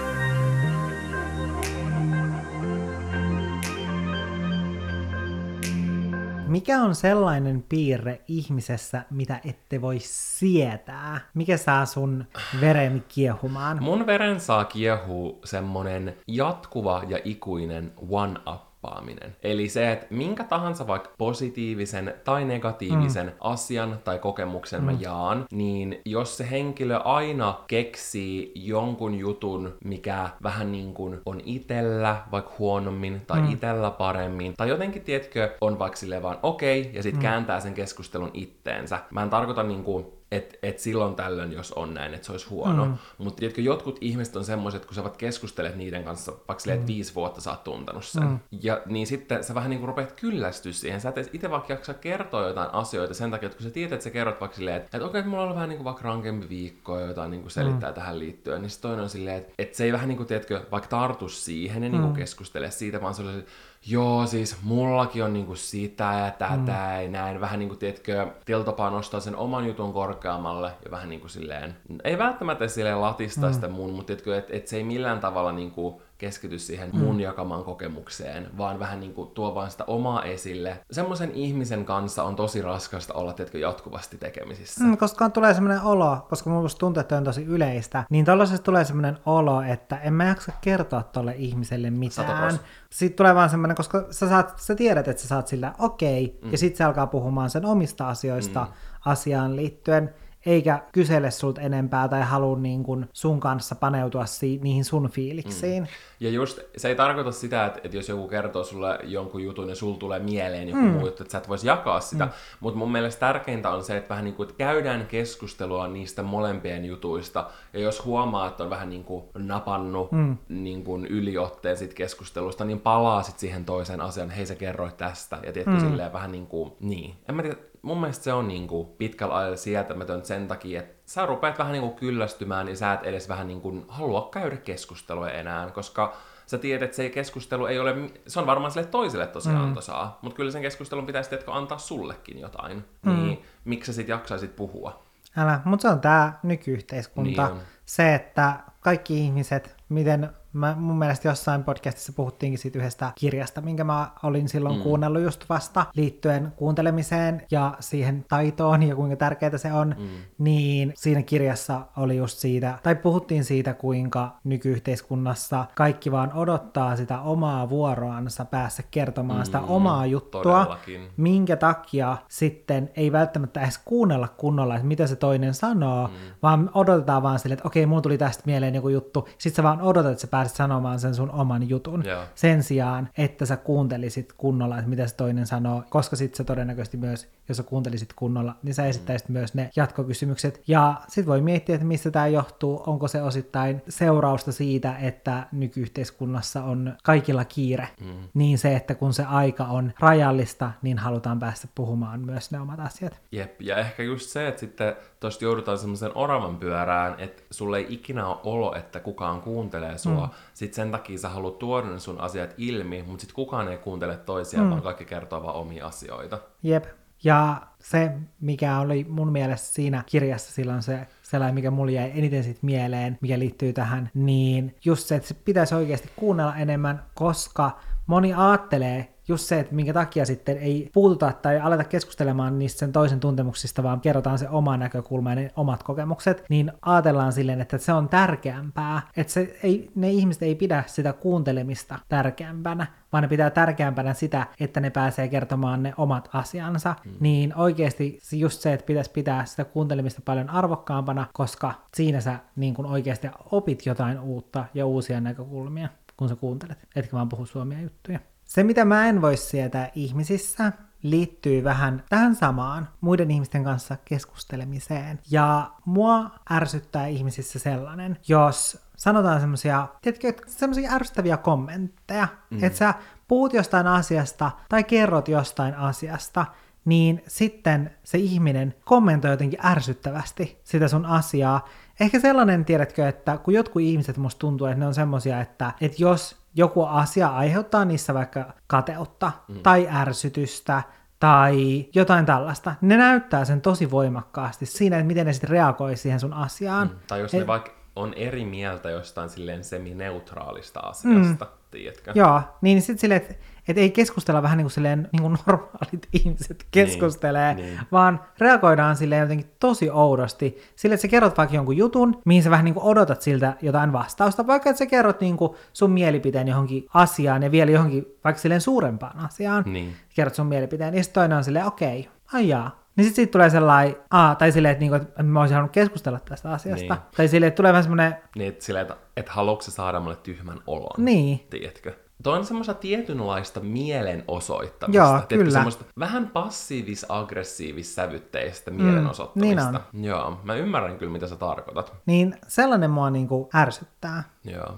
Mikä on sellainen piirre ihmisessä, mitä ette voi sietää? Mikä saa sun veren kiehumaan? Mun veren saa kiehua semmonen jatkuva ja ikuinen one-up nappaaminen. Eli se, että minkä tahansa vaikka positiivisen tai negatiivisen mm. asian tai kokemuksen mm. mä jaan, niin jos se henkilö aina keksii jonkun jutun, mikä vähän niin kuin on itellä vaikka huonommin tai mm. itellä paremmin, tai jotenkin, tiedätkö, on vaikka silleen vaan okei, okay, ja sitten mm. kääntää sen keskustelun itteensä. Mä en tarkoita niin kuin että et silloin tällöin, jos on näin, että se olisi huono. Mm. Mutta tiedätkö, jotkut ihmiset on semmoiset, kun sä voit keskustelet niiden kanssa, vaikka silleen, että mm. viisi vuotta sä oot tuntenut sen. Mm. Ja niin sitten sä vähän niin kuin rupeat kyllästyä siihen. Sä et itse vaikka jaksa kertoa jotain asioita sen takia, että kun sä tiedät, että sä kerrot vaikka silleen, että, että okei, että mulla on ollut vähän niin kuin vaikka rankempi viikko ja jotain niin kuin selittää mm. tähän liittyen, niin sitten toinen on silleen, että, että se ei vähän niin kuin, tiedätkö, vaikka tartu siihen ja niin kuin mm. keskustele siitä, vaan se on joo, siis mullakin on niinku sitä ja tätä mm. ja näin. Vähän niinku, tiedätkö, tiltopaa nostaa sen oman jutun korkeammalle ja vähän niinku silleen, ei välttämättä silleen latista mm. sitä mun, mutta tiedätkö, että et se ei millään tavalla niinku keskity siihen mm. mun jakamaan kokemukseen, vaan vähän niin kuin tuo vaan sitä omaa esille. Semmoisen ihmisen kanssa on tosi raskasta olla, tiedätkö, jatkuvasti tekemisissä. Mm, koska tulee semmoinen olo, koska mun tuntuu, että on tosi yleistä, niin tällaisesta tulee semmoinen olo, että en mä jaksa kertoa tolle ihmiselle mitään. Sitten tulee vaan semmoinen, koska sä, saat, sä tiedät, että sä saat sillä okei, okay, mm. ja sitten se alkaa puhumaan sen omista asioista mm. asiaan liittyen, eikä kysele sulta enempää tai halua niin kuin sun kanssa paneutua si- niihin sun fiiliksiin. Mm. Ja just, se ei tarkoita sitä, että, että jos joku kertoo sulle jonkun jutun ja sulla tulee mieleen joku mm. muu juttu, että sä et voisi jakaa sitä, mm. mutta mun mielestä tärkeintä on se, että vähän niin kuin, että käydään keskustelua niistä molempien jutuista, ja jos huomaa, että on vähän niin kuin napannut mm. niin kuin yliotteen sit keskustelusta, niin palaa sit siihen toiseen asiaan, hei sä kerroit tästä, ja tiedätkö, mm. silleen vähän niin kuin, niin. En mä tiedä, mun mielestä se on niin kuin pitkällä ajalla sietämätön sen takia, että sä rupeat vähän niin kuin kyllästymään ja sä et edes vähän niin kuin halua käydä keskustelua enää, koska sä tiedät, että se keskustelu ei ole, se on varmaan sille toiselle tosi mm. antoisaa, mutta kyllä sen keskustelun pitäisi teetkö antaa sullekin jotain, mm. niin miksi sä sit jaksaisit puhua? Älä, mutta se on tää nykyyhteiskunta. Niin se, että kaikki ihmiset, miten Mä, mun mielestä jossain podcastissa puhuttiinkin siitä yhdestä kirjasta, minkä mä olin silloin mm. kuunnellut just vasta liittyen kuuntelemiseen ja siihen taitoon ja kuinka tärkeää se on, mm. niin siinä kirjassa oli just siitä, tai puhuttiin siitä, kuinka nykyyhteiskunnassa kaikki vaan odottaa sitä omaa vuoroansa päässä kertomaan mm. sitä omaa juttua, Todellakin. minkä takia sitten ei välttämättä edes kuunnella kunnolla, että mitä se toinen sanoo, mm. vaan odotetaan vaan sille, että okei, mulla tuli tästä mieleen joku juttu, sit sä vaan odotat, että se pääset sanomaan sen sun oman jutun. Yeah. Sen sijaan, että sä kuuntelisit kunnolla, että mitä se toinen sanoo, koska sitten sä todennäköisesti myös, jos sä kuuntelisit kunnolla, niin sä esittäisit mm. myös ne jatkokysymykset. Ja sitten voi miettiä, että mistä tämä johtuu, onko se osittain seurausta siitä, että nykyyhteiskunnassa on kaikilla kiire. Mm. Niin se, että kun se aika on rajallista, niin halutaan päästä puhumaan myös ne omat asiat. Jep, ja ehkä just se, että sitten tosta joudutaan semmoisen oravan pyörään, että sulle ei ikinä ole olo, että kukaan kuuntelee sua. Mm. Sitten sen takia sä haluat tuoda ne sun asiat ilmi, mutta sitten kukaan ei kuuntele toisiaan, mm. vaan kaikki kertoo vaan omia asioita. Jep. Ja se, mikä oli mun mielestä siinä kirjassa silloin se sellainen, mikä mulle jäi eniten sit mieleen, mikä liittyy tähän, niin just se, että se pitäisi oikeasti kuunnella enemmän, koska moni ajattelee, just se, että minkä takia sitten ei puututa tai aleta keskustelemaan niistä sen toisen tuntemuksista, vaan kerrotaan se oma näkökulma ja ne omat kokemukset, niin ajatellaan silleen, että se on tärkeämpää, että se ei, ne ihmiset ei pidä sitä kuuntelemista tärkeämpänä, vaan ne pitää tärkeämpänä sitä, että ne pääsee kertomaan ne omat asiansa, hmm. niin oikeasti just se, että pitäisi pitää sitä kuuntelemista paljon arvokkaampana, koska siinä sä niin kun oikeasti opit jotain uutta ja uusia näkökulmia, kun sä kuuntelet, etkä vaan puhu suomia juttuja. Se, mitä mä en voi sietää ihmisissä, liittyy vähän tähän samaan muiden ihmisten kanssa keskustelemiseen. Ja mua ärsyttää ihmisissä sellainen, jos sanotaan semmoisia, tiedätkö, semmoisia ärsyttäviä kommentteja, mm. että sä puhut jostain asiasta tai kerrot jostain asiasta, niin sitten se ihminen kommentoi jotenkin ärsyttävästi sitä sun asiaa. Ehkä sellainen, tiedätkö, että kun jotkut ihmiset musta tuntuu, että ne on semmosia, että, että jos joku asia aiheuttaa niissä vaikka kateutta mm. tai ärsytystä tai jotain tällaista, ne näyttää sen tosi voimakkaasti siinä, että miten ne sitten reagoi siihen sun asiaan. Mm. Tai jos Et... ne vaikka on eri mieltä jostain silleen semineutraalista asiasta, mm. tiedätkö? Joo, niin sitten silleen, että et ei keskustella vähän niin kuin, silleen, niin kuin normaalit ihmiset keskustelee, niin, niin. vaan reagoidaan silleen jotenkin tosi oudosti. Sille, että sä kerrot vaikka jonkun jutun, mihin sä vähän niin kuin odotat siltä jotain vastausta, vaikka että sä kerrot niin kuin sun mielipiteen johonkin asiaan ja vielä johonkin vaikka silleen suurempaan asiaan. Niin. Kerrot sun mielipiteen, ja sitten toinen on silleen, okei, okay, ai niin sitten siitä tulee sellainen, aa, tai silleen, että, niinku, että mä olisin halunnut keskustella tästä asiasta. Niin. Tai silleen, että tulee vähän semmoinen... Niin, että silleen, että, että haluatko saada mulle tyhmän olon. Niin. Tiedätkö? Tuo on semmoista tietynlaista mielenosoittamista. Joo, Tiedätkö, kyllä. Semmoista vähän passiivis-aggressiivis sävytteistä mielenosoittamista. Mm, niin on. Joo, mä ymmärrän kyllä, mitä sä tarkoitat. Niin, sellainen mua niinku ärsyttää. Joo.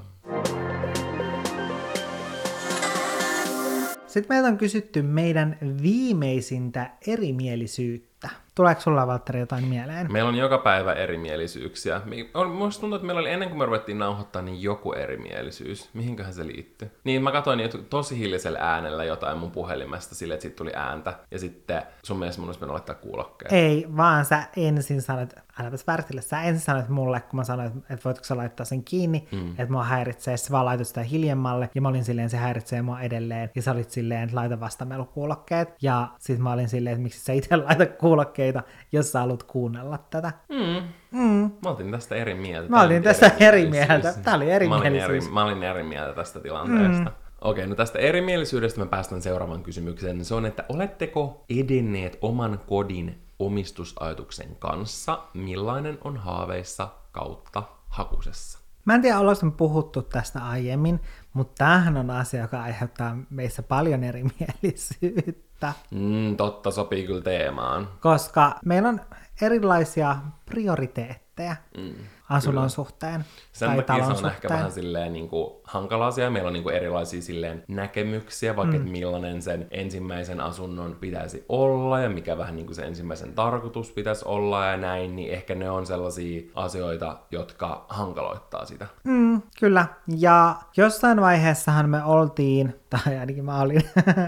Sitten meiltä on kysytty meidän viimeisintä erimielisyyttä Tuleeko sulla, Valtteri, jotain mieleen? Meillä on joka päivä erimielisyyksiä. Minusta tuntuu, että meillä oli ennen kuin me ruvettiin nauhoittaa, niin joku erimielisyys. Mihinköhän se liittyy? Niin mä katsoin tosi hiljaisella äänellä jotain mun puhelimesta sille, että siitä tuli ääntä. Ja sitten sun mielestä mun olisi mennyt laittaa kuulokkeet. Ei, vaan sä ensin sanoit, äläpäs värtille, sä ensin sanoit mulle, kun mä sanoin, että voitko sä laittaa sen kiinni, mm. että mua häiritsee, sä vaan laitat sitä hiljemmalle. Ja mä olin silleen, se häiritsee mua edelleen. Ja sä olit silleen, että laita vasta kuulokkeet. Ja sit mä olin silleen, että miksi sä itse laita kuulokkeita, jos sä haluat kuunnella tätä. Mm. Mm. Mä olin tästä eri mieltä. Mä olin tästä eri mieltä. Tää oli eri mä olin eri, mä olin eri mieltä tästä tilanteesta. Mm. Okei, no tästä erimielisyydestä mä päästän seuraavan kysymykseen. Se on, että oletteko edenneet oman kodin omistusajatuksen kanssa? Millainen on haaveissa kautta hakusessa? Mä en tiedä, ollaanko puhuttu tästä aiemmin, mutta tämähän on asia, joka aiheuttaa meissä paljon erimielisyyttä. Mm, totta, sopii kyllä teemaan. Koska meillä on erilaisia prioriteetteja. Mm asunnon Kyllä. suhteen Sen tai takia se on suhteen. ehkä vähän silleen niin kuin hankala asia. Meillä on niin kuin erilaisia silleen näkemyksiä, vaikka mm. millainen sen ensimmäisen asunnon pitäisi olla ja mikä vähän niin kuin se ensimmäisen tarkoitus pitäisi olla ja näin, niin ehkä ne on sellaisia asioita, jotka hankaloittaa sitä. Mm, kyllä. Ja jossain vaiheessahan me oltiin, tai ainakin mä olin,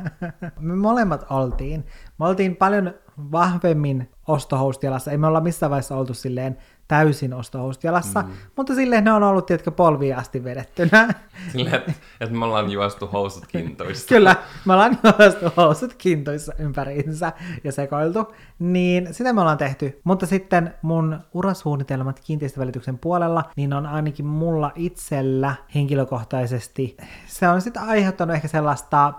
me molemmat oltiin, me oltiin paljon vahvemmin ostohoustilassa. Ei me olla missään vaiheessa oltu silleen täysin ostohousut-jalassa, mm. mutta silleen ne on ollut, tietkö polviin asti vedettynä. Silleen, että, että me ollaan juostu housut kintoissa. Kyllä, me ollaan juostu housut kintoissa ympäriinsä ja sekoiltu. Niin sitä me ollaan tehty. Mutta sitten mun urasuunnitelmat kiinteistövälityksen puolella, niin on ainakin mulla itsellä henkilökohtaisesti, se on sitten aiheuttanut ehkä sellaista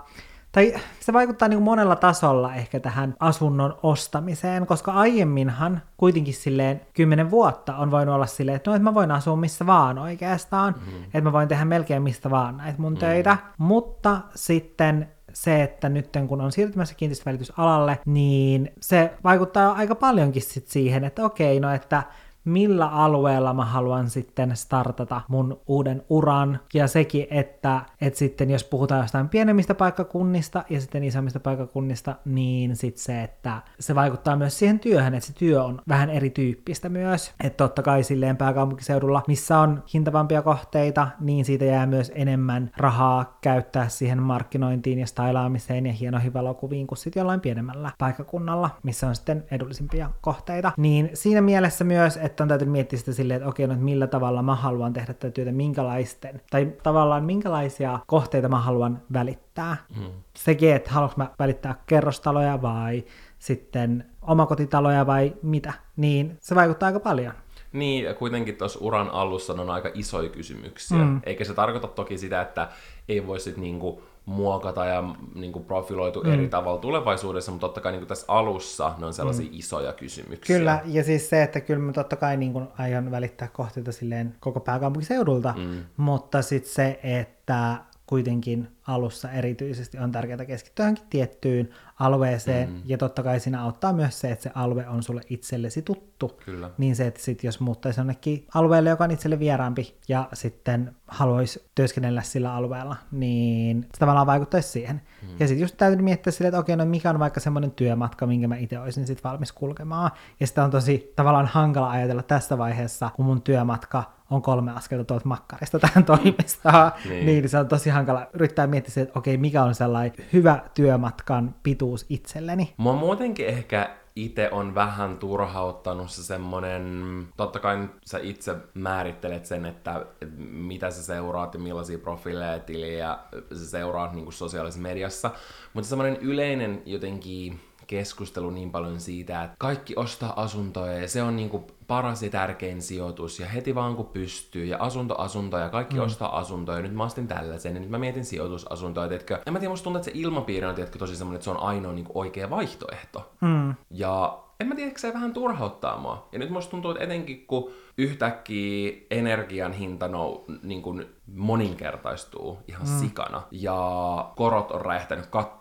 tai se vaikuttaa niin monella tasolla ehkä tähän asunnon ostamiseen, koska aiemminhan kuitenkin silleen kymmenen vuotta on voinut olla silleen, että no, että mä voin asua missä vaan oikeastaan, mm-hmm. että mä voin tehdä melkein mistä vaan näitä mun mm-hmm. töitä, mutta sitten se, että nyt kun on siirtymässä kiinteistövälitysalalle, niin se vaikuttaa aika paljonkin sit siihen, että okei, no että millä alueella mä haluan sitten startata mun uuden uran. Ja sekin, että, että sitten jos puhutaan jostain pienemmistä paikkakunnista ja sitten isommista paikkakunnista, niin sitten se, että se vaikuttaa myös siihen työhön, että se työ on vähän erityyppistä myös. Että totta kai silleen pääkaupunkiseudulla, missä on hintavampia kohteita, niin siitä jää myös enemmän rahaa käyttää siihen markkinointiin ja stylaamiseen ja hienoihin valokuviin kuin sitten jollain pienemmällä paikkakunnalla, missä on sitten edullisimpia kohteita. Niin siinä mielessä myös, että on täytynyt miettiä sitä silleen, että okei, no, että millä tavalla mä haluan tehdä tätä työtä, minkälaisten, tai tavallaan minkälaisia kohteita mä haluan välittää. Mm. Sekin, että haluanko mä välittää kerrostaloja vai sitten omakotitaloja vai mitä, niin se vaikuttaa aika paljon. Niin, ja kuitenkin tuossa uran alussa on aika isoja kysymyksiä. Mm. Eikä se tarkoita toki sitä, että ei voi sitten niinku muokata ja niin kuin profiloitu mm. eri tavalla tulevaisuudessa, mutta totta kai niin kuin tässä alussa ne on sellaisia mm. isoja kysymyksiä. Kyllä, ja siis se, että kyllä mä totta kai niin kuin aion välittää kohteita silleen koko pääkaupunkiseudulta, mm. mutta sitten se, että kuitenkin alussa erityisesti on tärkeää keskittyä johonkin tiettyyn alueeseen, mm. ja totta kai siinä auttaa myös se, että se alue on sulle itsellesi tuttu. Kyllä. Niin se, että sit jos muuttaisi jonnekin alueelle, joka on itselle vieraampi, ja sitten haluaisi työskennellä sillä alueella, niin se tavallaan vaikuttaisi siihen. Mm. Ja sitten just täytyy miettiä silleen, että okei, no mikä on vaikka semmoinen työmatka, minkä mä itse olisin sitten valmis kulkemaan. Ja sitä on tosi tavallaan hankala ajatella tässä vaiheessa, kun mun työmatka on kolme askelta tuolta makkarista tähän toimistoon, niin. niin se on tosi hankala yrittää miettiä, että okei, mikä on sellainen hyvä työmatkan pituus itselleni. Mua muutenkin ehkä itse on vähän turhauttanut se semmonen, totta kai nyt sä itse määrittelet sen, että mitä sä seuraat ja millaisia profiileja tiliä sä seuraat niin sosiaalisessa mediassa, mutta semmonen yleinen jotenkin keskustelu niin paljon siitä, että kaikki ostaa asuntoja ja se on niinku paras ja tärkein sijoitus ja heti vaan kun pystyy ja asunto asuntoja ja kaikki mm. ostaa asuntoja. Nyt mä ostin tällaisen ja nyt mä mietin sijoitusasuntoja, tiedätkö. En mä tiedä, musta tuntuu, että se ilmapiiri on tiedätkö, tosi semmoinen, että se on ainoa niinku oikea vaihtoehto. Mm. Ja en mä tiedä, se vähän turhauttaa mua. Ja nyt musta tuntuu, että etenkin kun yhtäkkiä energian hinta nou, niin kuin moninkertaistuu ihan mm. sikana ja korot on räjähtänyt kattoon,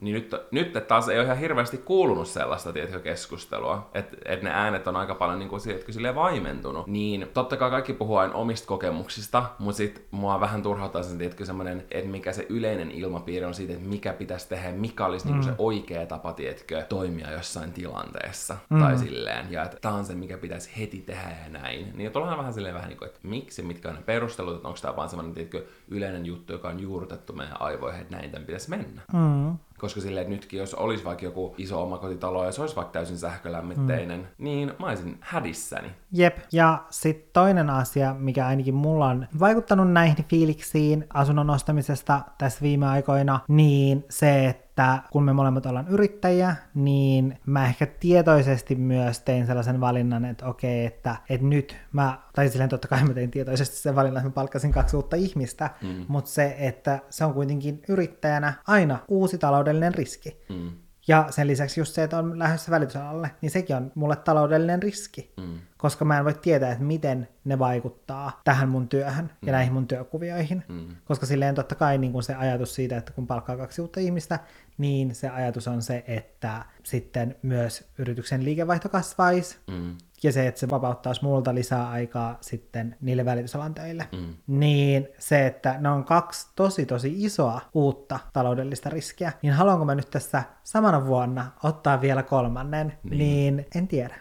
niin nyt, nyt taas ei ole ihan hirveästi kuulunut sellaista tiettyä keskustelua, että et ne äänet on aika paljon niin kuin, silleen vaimentunut. Niin totta kai kaikki puhuu aina omista kokemuksista, mutta sit mua vähän turhauttaa sen, tiedätkö, semmoinen, että mikä se yleinen ilmapiiri on siitä, että mikä pitäisi tehdä, mikä olisi mm. niin kuin se oikea tapa, tiedätkö, toimia jossain tilanteessa mm. tai silleen, ja että tämä on se, mikä pitäisi heti tehdä ja näin. Niin tullaan vähän silleen vähän niin kuin, että miksi, mitkä on ne perustelut, että onko tämä vaan semmoinen, tiedätkö, yleinen juttu, joka on juurrutettu meidän aivoihin, että näin tämän pitäisi mennä. Mm. Koska silleen, nytkin, jos olisi vaikka joku iso omakotitalo ja se olisi vaikka täysin sähkölämmitteinen, mm. niin mä olisin hädissäni. Jep, ja sitten toinen asia, mikä ainakin mulla on vaikuttanut näihin fiiliksiin asunnon ostamisesta tässä viime aikoina, niin se, että että kun me molemmat ollaan yrittäjiä, niin mä ehkä tietoisesti myös tein sellaisen valinnan, että okei, että, että nyt mä, tai silleen totta kai mä tein tietoisesti sen valinnan, että mä palkkasin kaksi uutta ihmistä, mm. mutta se, että se on kuitenkin yrittäjänä aina uusi taloudellinen riski. Mm. Ja sen lisäksi just se, että on lähdössä välitysalalle, niin sekin on mulle taloudellinen riski. Mm. Koska mä en voi tietää, että miten ne vaikuttaa tähän mun työhön mm. ja näihin mun työkuvioihin. Mm. Koska silleen totta kai niin kun se ajatus siitä, että kun palkkaa kaksi uutta ihmistä, niin se ajatus on se, että sitten myös yrityksen liikevaihto kasvaisi. Mm ja se, että se vapauttaisi multa lisää aikaa sitten niille välitysalan töille. Mm. Niin se, että ne on kaksi tosi tosi isoa uutta taloudellista riskiä, niin haluanko mä nyt tässä samana vuonna ottaa vielä kolmannen, niin, niin en tiedä.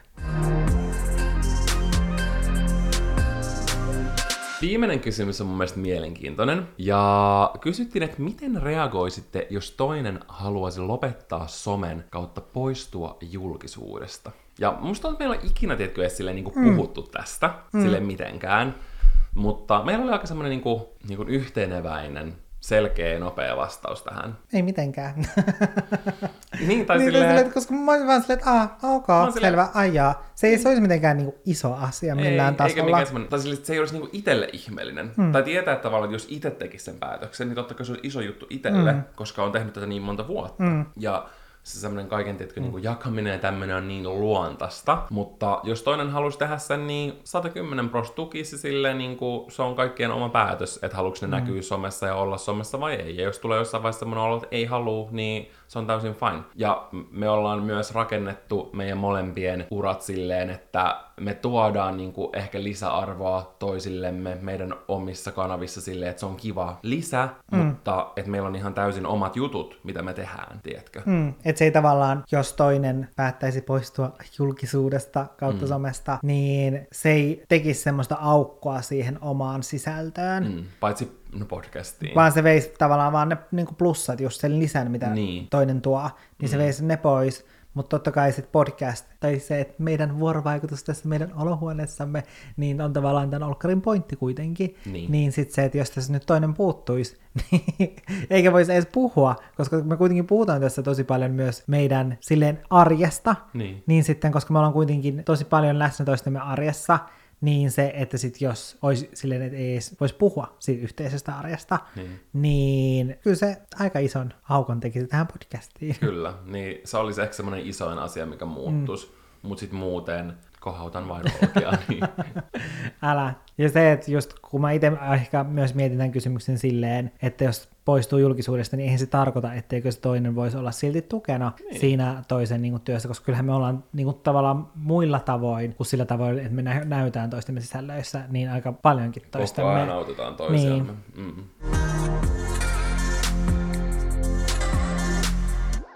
Viimeinen kysymys on mun mielestä mielenkiintoinen. Ja kysyttiin, että miten reagoisitte, jos toinen haluaisi lopettaa somen kautta poistua julkisuudesta? Ja musta tuntuu, että meillä on ikinä, tiedätkö, edes silleen, niin kuin mm. puhuttu tästä, mm. sille mitenkään. Mutta meillä oli aika semmoinen niin kuin, niin kuin yhteneväinen selkeä ja nopea vastaus tähän. Ei mitenkään. niin, tai niin, silleen... silleen... Koska mä olisin vaan silleen, että ah, ok, silleen... selvä, ajaa. Se ei se olisi mitenkään niinku iso asia millään ei, tasolla. Eikä mikään semmoinen, tai silleen, että se ei olisi niinku itselle ihmeellinen. Hmm. Tai tietää että tavallaan, että jos itse tekisi sen päätöksen, niin totta kai se on iso juttu itselle, hmm. koska on tehnyt tätä niin monta vuotta. Hmm. Ja se semmoinen kaiken tietkö, mm. niin jakaminen ja tämmöinen on niin luontasta. Mutta jos toinen halusi tehdä sen, niin 110 pros tukisi silleen, niin kuin se on kaikkien oma päätös, että haluatko ne mm. näkyä somessa ja olla somessa vai ei. Ja jos tulee jossain vaiheessa semmoinen olo, että ei halua, niin se on täysin fine. Ja me ollaan myös rakennettu meidän molempien urat silleen, että me tuodaan niin kuin ehkä lisäarvoa toisillemme meidän omissa kanavissa silleen, että se on kiva lisä, mm. mutta että meillä on ihan täysin omat jutut, mitä me tehdään, tiedätkö? Mm. Että se ei tavallaan, jos toinen päättäisi poistua julkisuudesta kautta mm. somesta, niin se ei tekisi semmoista aukkoa siihen omaan sisältöön. Mm. Paitsi no podcastiin. Vaan se veisi tavallaan vaan ne niin plussat, just sen lisän, mitä niin. toinen tuo, niin mm. se veisi ne pois. Mutta totta kai sitten podcast, tai se, että meidän vuorovaikutus tässä meidän olohuoneessamme, niin on tavallaan tämän Olkkarin pointti kuitenkin. Niin, niin sitten se, että jos tässä nyt toinen puuttuisi, niin eikä voisi edes puhua, koska me kuitenkin puhutaan tässä tosi paljon myös meidän silleen arjesta, niin, niin sitten, koska me ollaan kuitenkin tosi paljon läsnä toistemme arjessa, niin se, että sit jos olisi silleen, että ei edes voisi puhua siitä yhteisestä arjesta, niin. niin kyllä se aika ison aukon tekisi tähän podcastiin. Kyllä, niin se olisi ehkä semmoinen isoin asia, mikä muuttuisi, mm. mutta sitten muuten Kohautan vain. Niin. Älä. Ja se, että just kun mä itse ehkä myös mietin tämän kysymyksen silleen, että jos poistuu julkisuudesta, niin eihän se tarkoita, etteikö se toinen voisi olla silti tukena niin. siinä toisen niin kuin, työssä, koska kyllähän me ollaan niin kuin, tavallaan muilla tavoin kuin sillä tavoin, että me nä- näytään toistemme sisällöissä, niin aika paljonkin toistamme. Koko ajan autetaan toisiamme. Niin. Mm.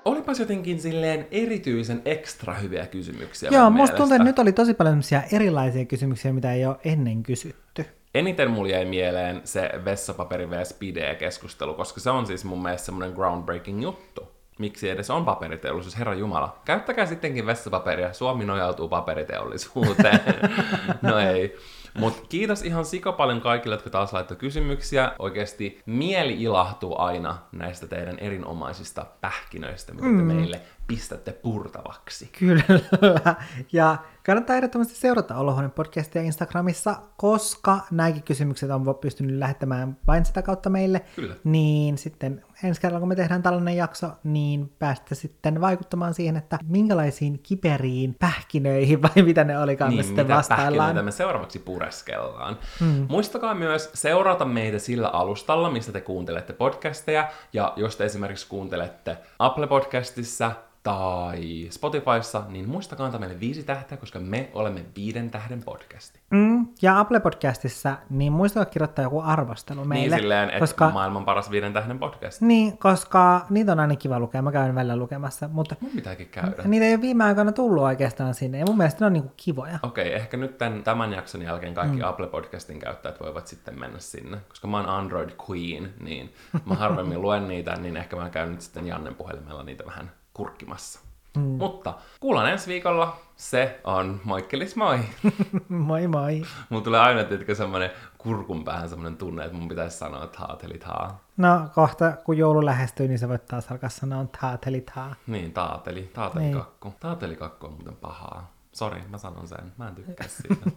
Olipas jotenkin silleen erityisen ekstra hyviä kysymyksiä Joo, musta tuntuu, että nyt oli tosi paljon erilaisia kysymyksiä, mitä ei ole ennen kysytty. Eniten mulla jäi mieleen se vessapaperi vs. keskustelu, koska se on siis mun mielestä semmoinen groundbreaking juttu. Miksi edes on paperiteollisuus, herra Jumala. Käyttäkää sittenkin vessapaperia, Suomi nojautuu paperiteollisuuteen. no ei. Mutta kiitos ihan sika paljon kaikille, jotka taas laittoi kysymyksiä. Oikeasti mieli ilahtuu aina näistä teidän erinomaisista pähkinöistä, mitä te mm. meille pistätte purtavaksi. Kyllä. Ja kannattaa ehdottomasti seurata Olohuoneen podcastia Instagramissa, koska nämäkin kysymykset on pystynyt lähettämään vain sitä kautta meille. Kyllä. Niin sitten ensi kerralla, kun me tehdään tällainen jakso, niin päästä sitten vaikuttamaan siihen, että minkälaisiin kiperiin pähkinöihin vai mitä ne olikaan niin, me sitten mitä vastaillaan. me seuraavaksi pureskellaan. Mm. Muistakaa myös seurata meitä sillä alustalla, mistä te kuuntelette podcasteja, ja jos te esimerkiksi kuuntelette Apple Podcastissa, tai Spotifyssa, niin muistakaa antaa meille viisi tähteä, koska me olemme viiden tähden podcasti. Mm, ja Apple Podcastissa, niin muistakaa kirjoittaa joku arvostelu meille. Niin silleen, että koska... maailman paras viiden tähden podcast. Niin, koska niitä on aina kiva lukea, mä käyn välillä lukemassa. Mutta mun pitääkin käydä. Niitä ei ole viime aikoina tullut oikeastaan sinne, ja mun mielestä ne on niinku kivoja. Okei, okay, ehkä nyt tämän, tämän jakson jälkeen kaikki mm. Apple Podcastin käyttäjät voivat sitten mennä sinne. Koska mä oon Android Queen, niin mä harvemmin luen niitä, niin ehkä mä käyn nyt sitten Jannen puhelimella niitä vähän kurkkimassa. Mm. Mutta kuullaan ensi viikolla. Se on Moikkelis moi! moi moi! Mulla tulee aina tietenkin semmoinen kurkun päähän semmoinen tunne, että mun pitäisi sanoa taatelit haa. No kohta kun joulu lähestyy, niin se voit taas alkaa sanoa taatelit haa. Niin, taateli. Taatelikakku. Niin. Taatelikakku on muuten pahaa. Sori, mä sanon sen. Mä en tykkää siitä.